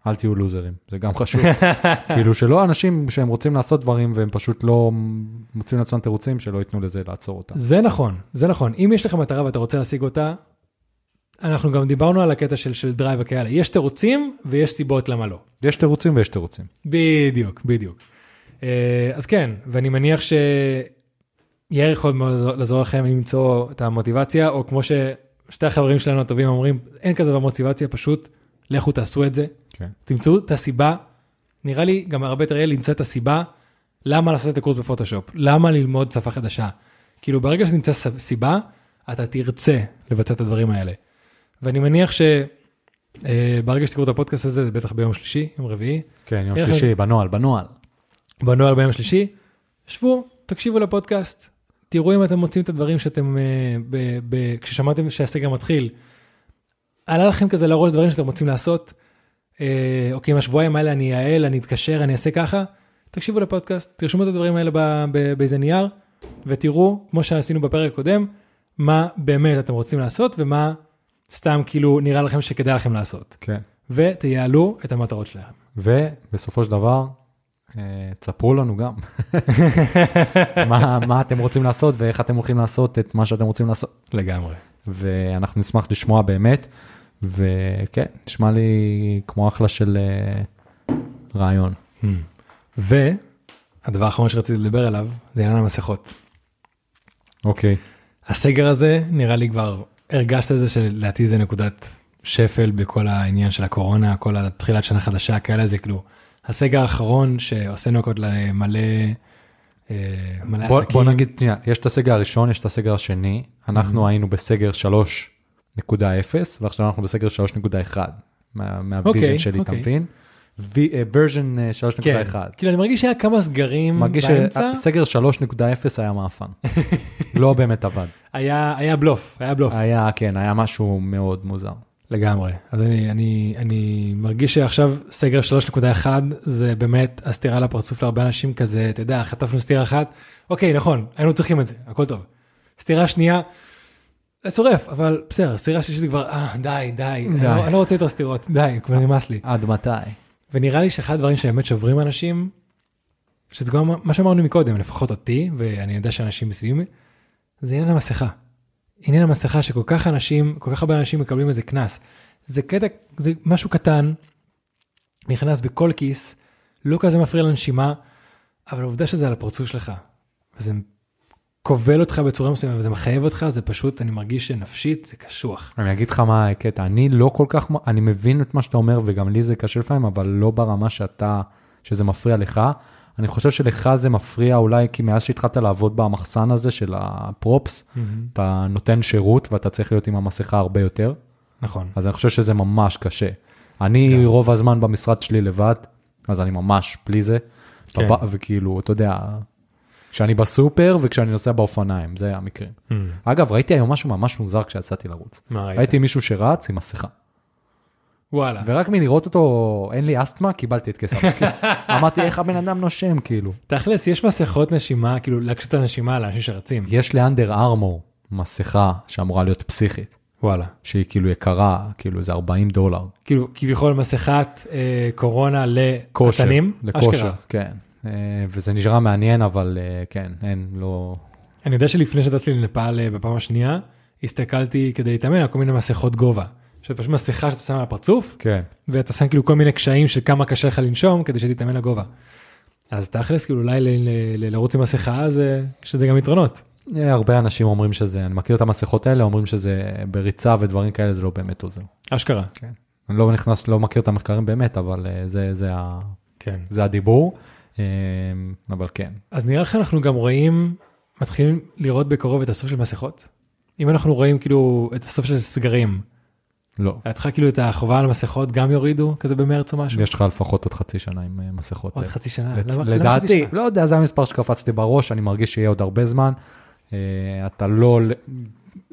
אל תהיו לוזרים, זה גם חשוב. (laughs) כאילו שלא אנשים שהם רוצים לעשות דברים והם פשוט לא מוצאים לעצמם תירוצים, שלא ייתנו לזה לעצור אותם. זה נכון, זה נכון. אם יש לך מטרה ואתה רוצה להשיג אותה, אנחנו גם דיברנו על הקטע של, של drive וכאלה. יש תירוצים ויש סיבות למה לא. יש תירוצים ויש תירוצים. בדיוק, בדיוק. אה, אז כן, ואני מניח שיהיה יכול מאוד לעזור- לכם למצוא את המוטיבציה, או כמו ששתי החברים שלנו הטובים אומרים, אין כזה דבר מוטיבציה, פשוט לכו תעשו את זה. כן. תמצאו את הסיבה, נראה לי גם הרבה יותר יהיה למצוא את הסיבה למה לעשות את הקורס בפוטושופ, למה ללמוד שפה חדשה. כאילו ברגע שתמצא ס- סיבה, אתה תרצה לבצע את הדברים האלה. ואני מניח שברגע שתקראו את הפודקאסט הזה, זה בטח ביום שלישי, יום רביעי, כן, יום שלישי, בנוהל, בנוהל. בנוהל ביום שלישי, שבו, תקשיבו לפודקאסט, תראו אם אתם מוצאים את הדברים שאתם, אה, ב, ב, כששמעתם שהסגר מתחיל, עלה לכם כזה לראש דברים שאתם רוצים לעשות, אה, אוקיי, עם השבועיים האלה אני אעל, אני אתקשר, אני אעשה ככה, תקשיבו לפודקאסט, תרשמו את הדברים האלה באיזה נייר, ותראו, כמו שעשינו בפרק הקודם, מה באמת אתם רוצים לעשות ומה סתם כאילו נראה לכם שכדאי לכם לעשות, כן. ותייעלו את המטרות שלכם. ובסופו של דבר, אה, תספרו לנו גם (laughs) מה, מה אתם רוצים לעשות ואיך אתם הולכים לעשות את מה שאתם רוצים לעשות. לגמרי. ואנחנו נשמח לשמוע באמת, וכן, נשמע לי כמו אחלה של אה, רעיון. והדבר האחרון שרציתי לדבר עליו זה עניין המסכות. אוקיי, הסגר הזה, נראה לי כבר הרגשת את זה שלדעתי זה נקודת שפל בכל העניין של הקורונה, כל התחילת שנה חדשה, כאלה זה כאילו, הסגר האחרון שעושה נוקות למלא אה, מלא בוא, עסקים. בוא נגיד, יש את הסגר הראשון, יש את הסגר השני, אנחנו Mhm. היינו בסגר 3.0, ועכשיו אנחנו בסגר 3.1, מה- מה version אוקיי, שלי, אתה אוקיי. מבין? version כן, 3.1. כאילו אני מרגיש שהיה כמה סגרים מרגיש באמצע, שסגר 3.0 היה מעפן. (laughs) לא באמת עבד. היה, היה בלוף, היה בלוף. היה, כן, היה משהו מאוד מוזר. לגמרי. אז אני, אני, אני מרגיש שעכשיו סגר 3.1 זה באמת הסטירה לפרצוף להרבה אנשים כזה, אתה יודע, חטפנו סטירה אחת, אוקיי, נכון, היינו צריכים את זה, הכל טוב. סתירה שנייה, שורף, אבל בסדר, סתירה שלישית זה כבר, אה, די, די, אני די. לא, אני לא רוצה יותר סתירות, די, כבר נמאס לי. עד מתי? ונראה לי שאחד הדברים שבאמת שוברים אנשים, שזה גם מה שאמרנו מקודם, לפחות אותי, ואני יודע שאנשים מסביבי, זה עניין המסכה. עניין המסכה שכל כך אנשים, כל כך הרבה אנשים מקבלים איזה קנס. זה קטע, זה משהו קטן, נכנס בכל כיס, לא כזה מפריע לנשימה, אבל העובדה שזה על הפרצוף שלך, וזה כובל אותך בצורה מסוימת, וזה מחייב אותך, זה פשוט, אני מרגיש שנפשית זה קשוח. אני אגיד לך מה הקטע, אני לא כל כך, אני מבין את מה שאתה אומר וגם לי זה קשה לפעמים, אבל לא ברמה שאתה, שזה מפריע לך. אני חושב שלך זה מפריע אולי כי מאז שהתחלת לעבוד במחסן הזה של הפרופס, אתה נותן שירות ואתה צריך להיות עם המסכה הרבה יותר, נכון. אז אני חושב שזה ממש קשה. אני כן. רוב הזמן במשרד שלי לבד, אז אני ממש בלי זה, כן. בב- וכאילו, אתה יודע, כשאני בסופר וכשאני נוסע באופניים, זה המקרים. אגב, ראיתי היום משהו ממש מוזר כשיצאתי לרוץ. מה ראית? ראיתי מישהו שרץ עם מסכה, וואלה. ורק מלראות אותו, אין לי אסתמה, קיבלתי התקף אף. (laughs) אמרתי, איך הבן אדם נושם, כאילו. תכלס, יש מסכות נשימה, כאילו להקשות את הנשימה לאנשים שרצים. יש לאנדר ארמור מסכה שאמורה להיות פסיכית, וואלה. שהיא כאילו יקרה, כאילו זה 40 דולר. כאילו, כביכול מסכת אה, קורונה לקטנים. לכושר, אשכרה. כן. אה, וזה נשאר מעניין, אבל אה, כן, אין, לא... אני יודע שלפני שטסתי לנפאל אה, בפעם השנייה, הסתכלתי כדי להתאמן על כל מיני מסכות גובה. שזה פשוט מסכה שאתה שם על הפרצוף, כן. ואתה שם כאילו כל מיני קשיים של כמה קשה לך לנשום כדי שתתאמן לגובה. אז תכלס, כאילו אולי לרוץ עם מסכה, זה, יש לזה גם יתרונות. הרבה אנשים אומרים שזה, אני מכיר את המסכות האלה, אומרים שזה בריצה ודברים כאלה, זה לא באמת עוזר. אשכרה. כן. אני לא נכנס, לא מכיר את המחקרים באמת, אבל זה, זה, כן. זה הדיבור. אה, אבל כן. אז נראה לך אנחנו גם רואים, מתחילים לראות בקרוב את הסוף של מסכות. אם אנחנו רואים כאילו את הסוף של סגרים, לא. לידך כאילו את החובה על מסכות גם יורידו כזה במרץ או משהו? יש לך לפחות עוד חצי שנה עם אה, מסכות. עוד אה. חצי שנה. לצ- למה- למה לדעתי, שנה? לא יודע, זה המספר שקפץ לי בראש, אני מרגיש שיהיה עוד הרבה זמן. אה, אתה לא הול-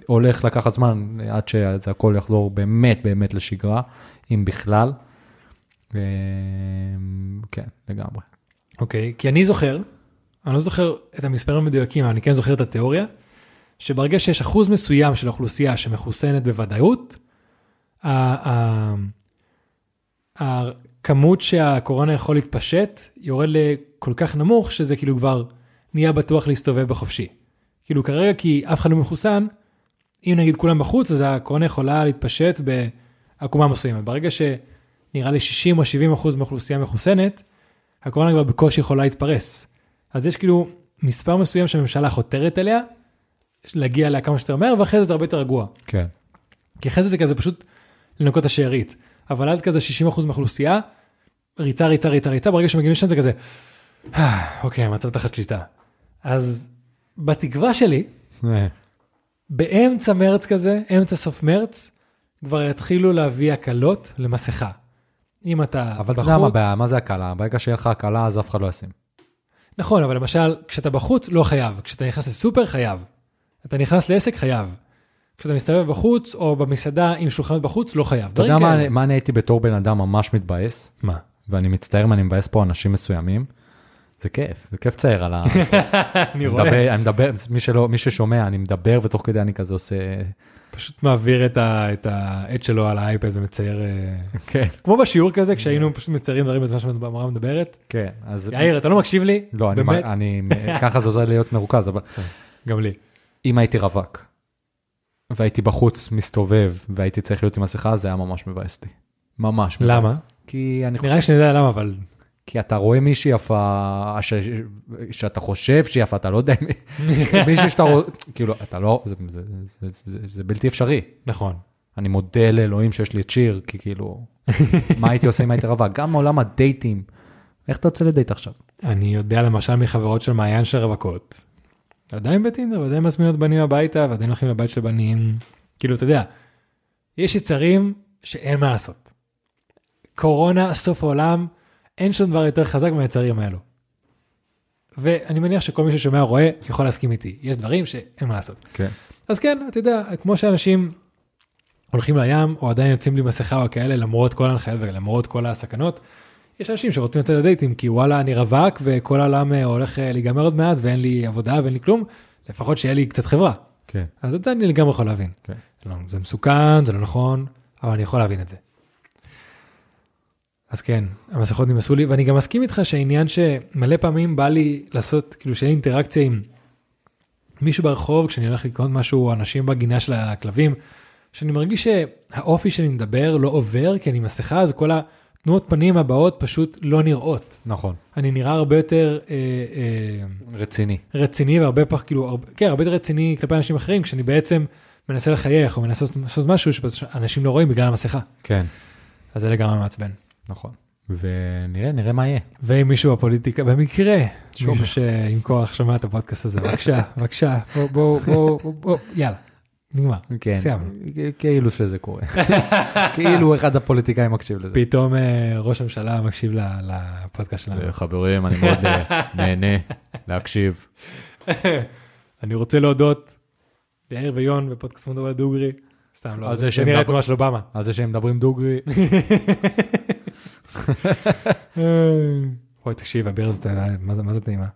הולך לקחת זמן עד שזה הכל יחזור באמת באמת לשגרה, אם בכלל. כן, לגמרי. אוקיי, כי אני זוכר, אני לא זוכר את המספרים המדויקים, אבל אני כן זוכר את התיאוריה, שברגע שיש אחוז מסוים של האוכלוסייה שמחוסנת בוודאות, הכמות שהקורונה יכול להתפשט יורד לכל כך נמוך שזה כאילו כבר נהיה בטוח להסתובב בחופשי. כאילו כרגע כי אף אחד לא מחוסן, אם נגיד כולם בחוץ אז הקורונה יכולה להתפשט בעקומה מסוימת. ברגע שנראה לי 60 או 70 אחוז מהאוכלוסייה מחוסנת, הקורונה כבר בקושי יכולה להתפרס. אז יש כאילו מספר מסוים שהממשלה חותרת אליה, להגיע אליה כמה שיותר מהר, ואחרי זה זה הרבה יותר רגוע. כן. כי אחרי זה זה כזה פשוט לנקות את השארית. אבל עד כזה 60% מהאוכלוסייה, ריצה, ריצה, ריצה, ריצה, ברגע שמגיעים לשם זה כזה, "אה, (sighs) אוקיי, מצב תחת שליטה. אז בתקווה שלי, אה, באמצע מרץ כזה, אמצע סוף מרץ, כבר יתחילו להביא הקלות למסכה. אם אתה אבל אתה בחוץ, יודע מה הבעיה, מה זה הקלה? ברגע שיהיה לך הקלה אז אף אחד לא ישים. נכון, אבל למשל, כשאתה בחוץ, לא חייב. כשאתה נכנס לסופר, חייב. אתה נכנס לעסק, חייב. כשאתה מסתובב בחוץ, או במסעדה עם שולחנות בחוץ, לא חייב. אתה יודע מה מה אני הייתי בתור בן אדם ממש מתבאס, מה? ואני מצטער אם אני מבאס פה אנשים מסוימים. זה כיף, זה כיף לצייר על ה... (laughs) אני מדבר, אני מדבר, מי ששומע, אני מדבר ותוך כדי אני כזה עושה, פשוט מעביר את ה- את העט שלו על האייפד ומצייר, אה, כן, כמו בשיעור כזה, כשהיינו פשוט מציירים דברים בזמן שהמורה מדברת. כן, אז, יאיר, אתה לא מקשיב לי? לא, אני? אני, (laughs) ככה זה עוזר להיות מרוכז, אבל גם לי. אם הייתי רווק, והייתי בחוץ מסתובב, והייתי צריך להיות עם מסכה, זה היה ממש מבאס לי. ממש מבאס. למה? כי אני חושב, נראה לי שנדע למה, אבל כי אתה רואה מישהי יפה, ש... שאתה חושב שהיא יפה, אתה לא יודע, מישהי (laughs) שאתה רואה, כאילו, אתה לא, זה, זה, זה, זה, זה, זה בלתי אפשרי. נכון. אני מודה לאלוהים שיש לי את שיר, כי כאילו, (laughs) מה הייתי עושה אם הייתי רווק? גם מעולם הדייטים. איך אתה יוצא לדייט עכשיו? אני יודע למשל מחברות של מעיין של רווקות. עדיין בטינדר, ועדיין מזמינות בנים הביתה, ועדיין הולכים לבית של בנים. כאילו, אתה יודע, יש יצרים שאין מה לעשות. קורונה, סוף העולם, אין שום דבר יותר חזק מהיצרים האלו. ואני מניח שכל מי ששומע רואה יכול להסכים איתי. יש דברים שאין מה לעשות. כן. אז כן, אתה יודע, כמו שאנשים הולכים לים, או עדיין יוצאים בלי מסכה או כאלה, למרות כל ההנחיות ולמרות כל הסכנות, יש אנשים שרוצים לצאת לדייטים, כי וואלה, אני רווק, וכל העולם אה, הולך אה, להיגמר עוד מעט, ואין לי עבודה ואין לי כלום, לפחות שיהיה לי קצת חברה. כן. אז את זה אני לגמרי יכול להבין. כן. לא- זה מסוכן, זה לא נכון, אבל אני יכול להבין את זה. אז כן, המסכות נמאסו לי, ואני גם מסכים איתך שהעניין שמלא פעמים בא לי לעשות, כאילו שיהיה לי אינטראקציה עם מישהו ברחוב, כשאני הולך לקנות משהו, אנשים בגינה של הכלבים, שאני מרגיש שהאופי שאני מדבר לא עובר, כי אני מסכה, אז כל התנועות פנים הבאות פשוט לא נראות. נכון. אני נראה הרבה יותר אה, אה, רציני. רציני והרבה פח, כאילו, הרבה, כן, הרבה יותר רציני כלפי אנשים אחרים, כשאני בעצם מנסה לחייך או מנסה לעשות משהו שאנשים לא רואים בגלל המסכה. כן. אז זה לגמרי מעצבן. נכון. ונראה, נראה מה יהיה. ואם מישהו בפוליטיקה, במקרה, שוב. מישהו שעם כוח שומע את הפודקאסט הזה, בבקשה, (laughs) בבקשה, בוא, בוא, בוא, בוא, בוא, יאללה, נגמר. כן. סיימנו. כאילו שזה קורה. (laughs) כאילו אחד הפוליטיקאים מקשיב לזה. פתאום אה, ראש הממשלה מקשיב לפודקאסט שלנו. חברים, אני מאוד אה, (laughs) נהנה להקשיב. אני רוצה להודות ליאיר ויון בפודקאסט מדבר דוגרי. סתם לא, זה נראה כמו של אובמה. על זה שהם מדברים דוגרי. (laughs) אוי, תקשיב, הבירה הזאת, אה, מה זה- מה זה טעימה?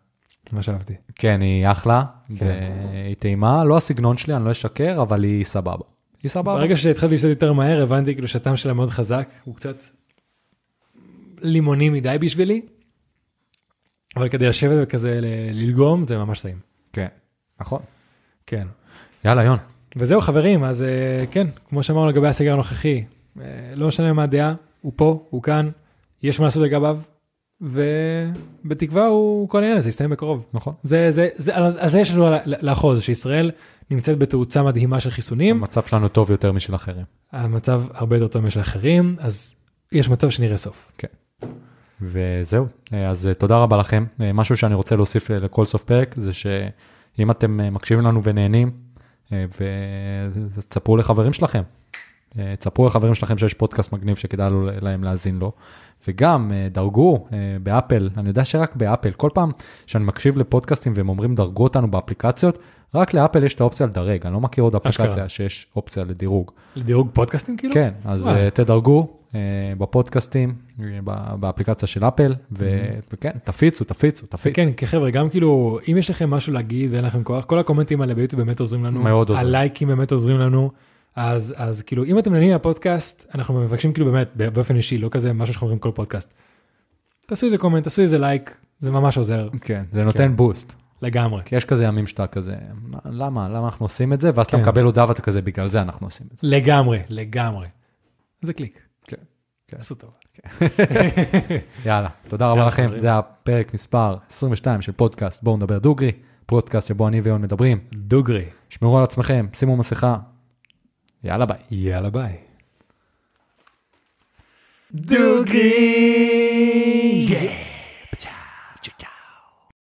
ממש אהבתי. כן, היא אחלה. כן. והיא טעימה, לא הסגנון שלי, אני לא אשקר, אבל היא סבבה. היא סבבה. ברגע שהתחלתי לשתות יותר מהר, הבנתי כאילו שהטעם שלה מאוד חזק, הוא קצת לימוני מדי בשבילי, אבל כדי לשבת וכזה ללגום, זה ממש טעים. כן, נכון. כן. יאללה, יון. וזהו חברים, אז אה, כן, כמו שאמרנו לגבי הסגר הנוכחי, אה, לא משנה מה הדעה, הוא פה, הוא כאן, יש מה לעשות לגביו, ובתקווה הוא, כל העניין הזה יסתיים בקרוב. נכון. זה, זה, זה, על זה יש לנו לאחוז, שישראל נמצאת בתאוצה מדהימה של חיסונים, המצב שלנו טוב יותר משל אחרים. המצב הרבה יותר טוב משל אחרים, אז יש מצב שנראה סוף. וזהו, אה, אז אה, תודה רבה לכם. אה, משהו שאני רוצה להוסיף אה, לכל סוף פרק, זה שאם אתם מקשיבים לנו ונהנים, ותספרו לחברים שלכם. אה, תספרו לחברים שלכם שיש פודקאסט מגניב שכדאי לו- להם להאזין לו. וגם אה, דרגו אה, באפל, אני יודע שרק באפל, כל פעם שאני מקשיב לפודקאסטים והם אומרים דרגו אותנו באפליקציות, רק לאפל יש את האופציה לדרג, אני לא מכיר עוד אפליקציה אשכרה. שיש אופציה לדירוג. לדירוג פודקאסטים כאילו? כן, אז. אה, תדרגו בפודקאסטים, באפליקציה של אפל, ו- וכן, תפיצו, תפיצו, תפיצו. כן, חבר'ה, גם כאילו, אם יש לכם משהו להגיד ואין לכם כוח, כל הקומנטים האלה ביוטיוב באמת עוזרים לנו. מאוד עוזרים. הלייקים באמת עוזרים לנו. אז, אז כאילו, אם אתם נהנים מהפודקאסט, אנחנו מבקשים כאילו באמת, באופן אישי, לא כזה משהו שאנחנו אומרים כל פודקאסט. תעשו איזה comment, תעשו איזה לייק, זה ממש עוזר, כן, זה נותן boost. לגמרי. כי יש כזה ימים שאתה כזה, "מה, למה, למה אנחנו עושים את זה? ואז אתה כן. מקבל הודעה ואתה כזה, בגלל זה אנחנו עושים את זה. לגמרי, לגמרי. זה קליק. כן, כן. עשו טוב. (laughs) יאללה, תודה רבה יאללה, לכם. חברים. זה הפרק מספר 22 של פודקאסט בואו נדבר דוגרי, פודקאסט שבו אני ויון מדברים. דוגרי. שמרו על עצמכם, שימו מסכה. יאללה ביי. יאללה ביי. דוגרי! Yeah.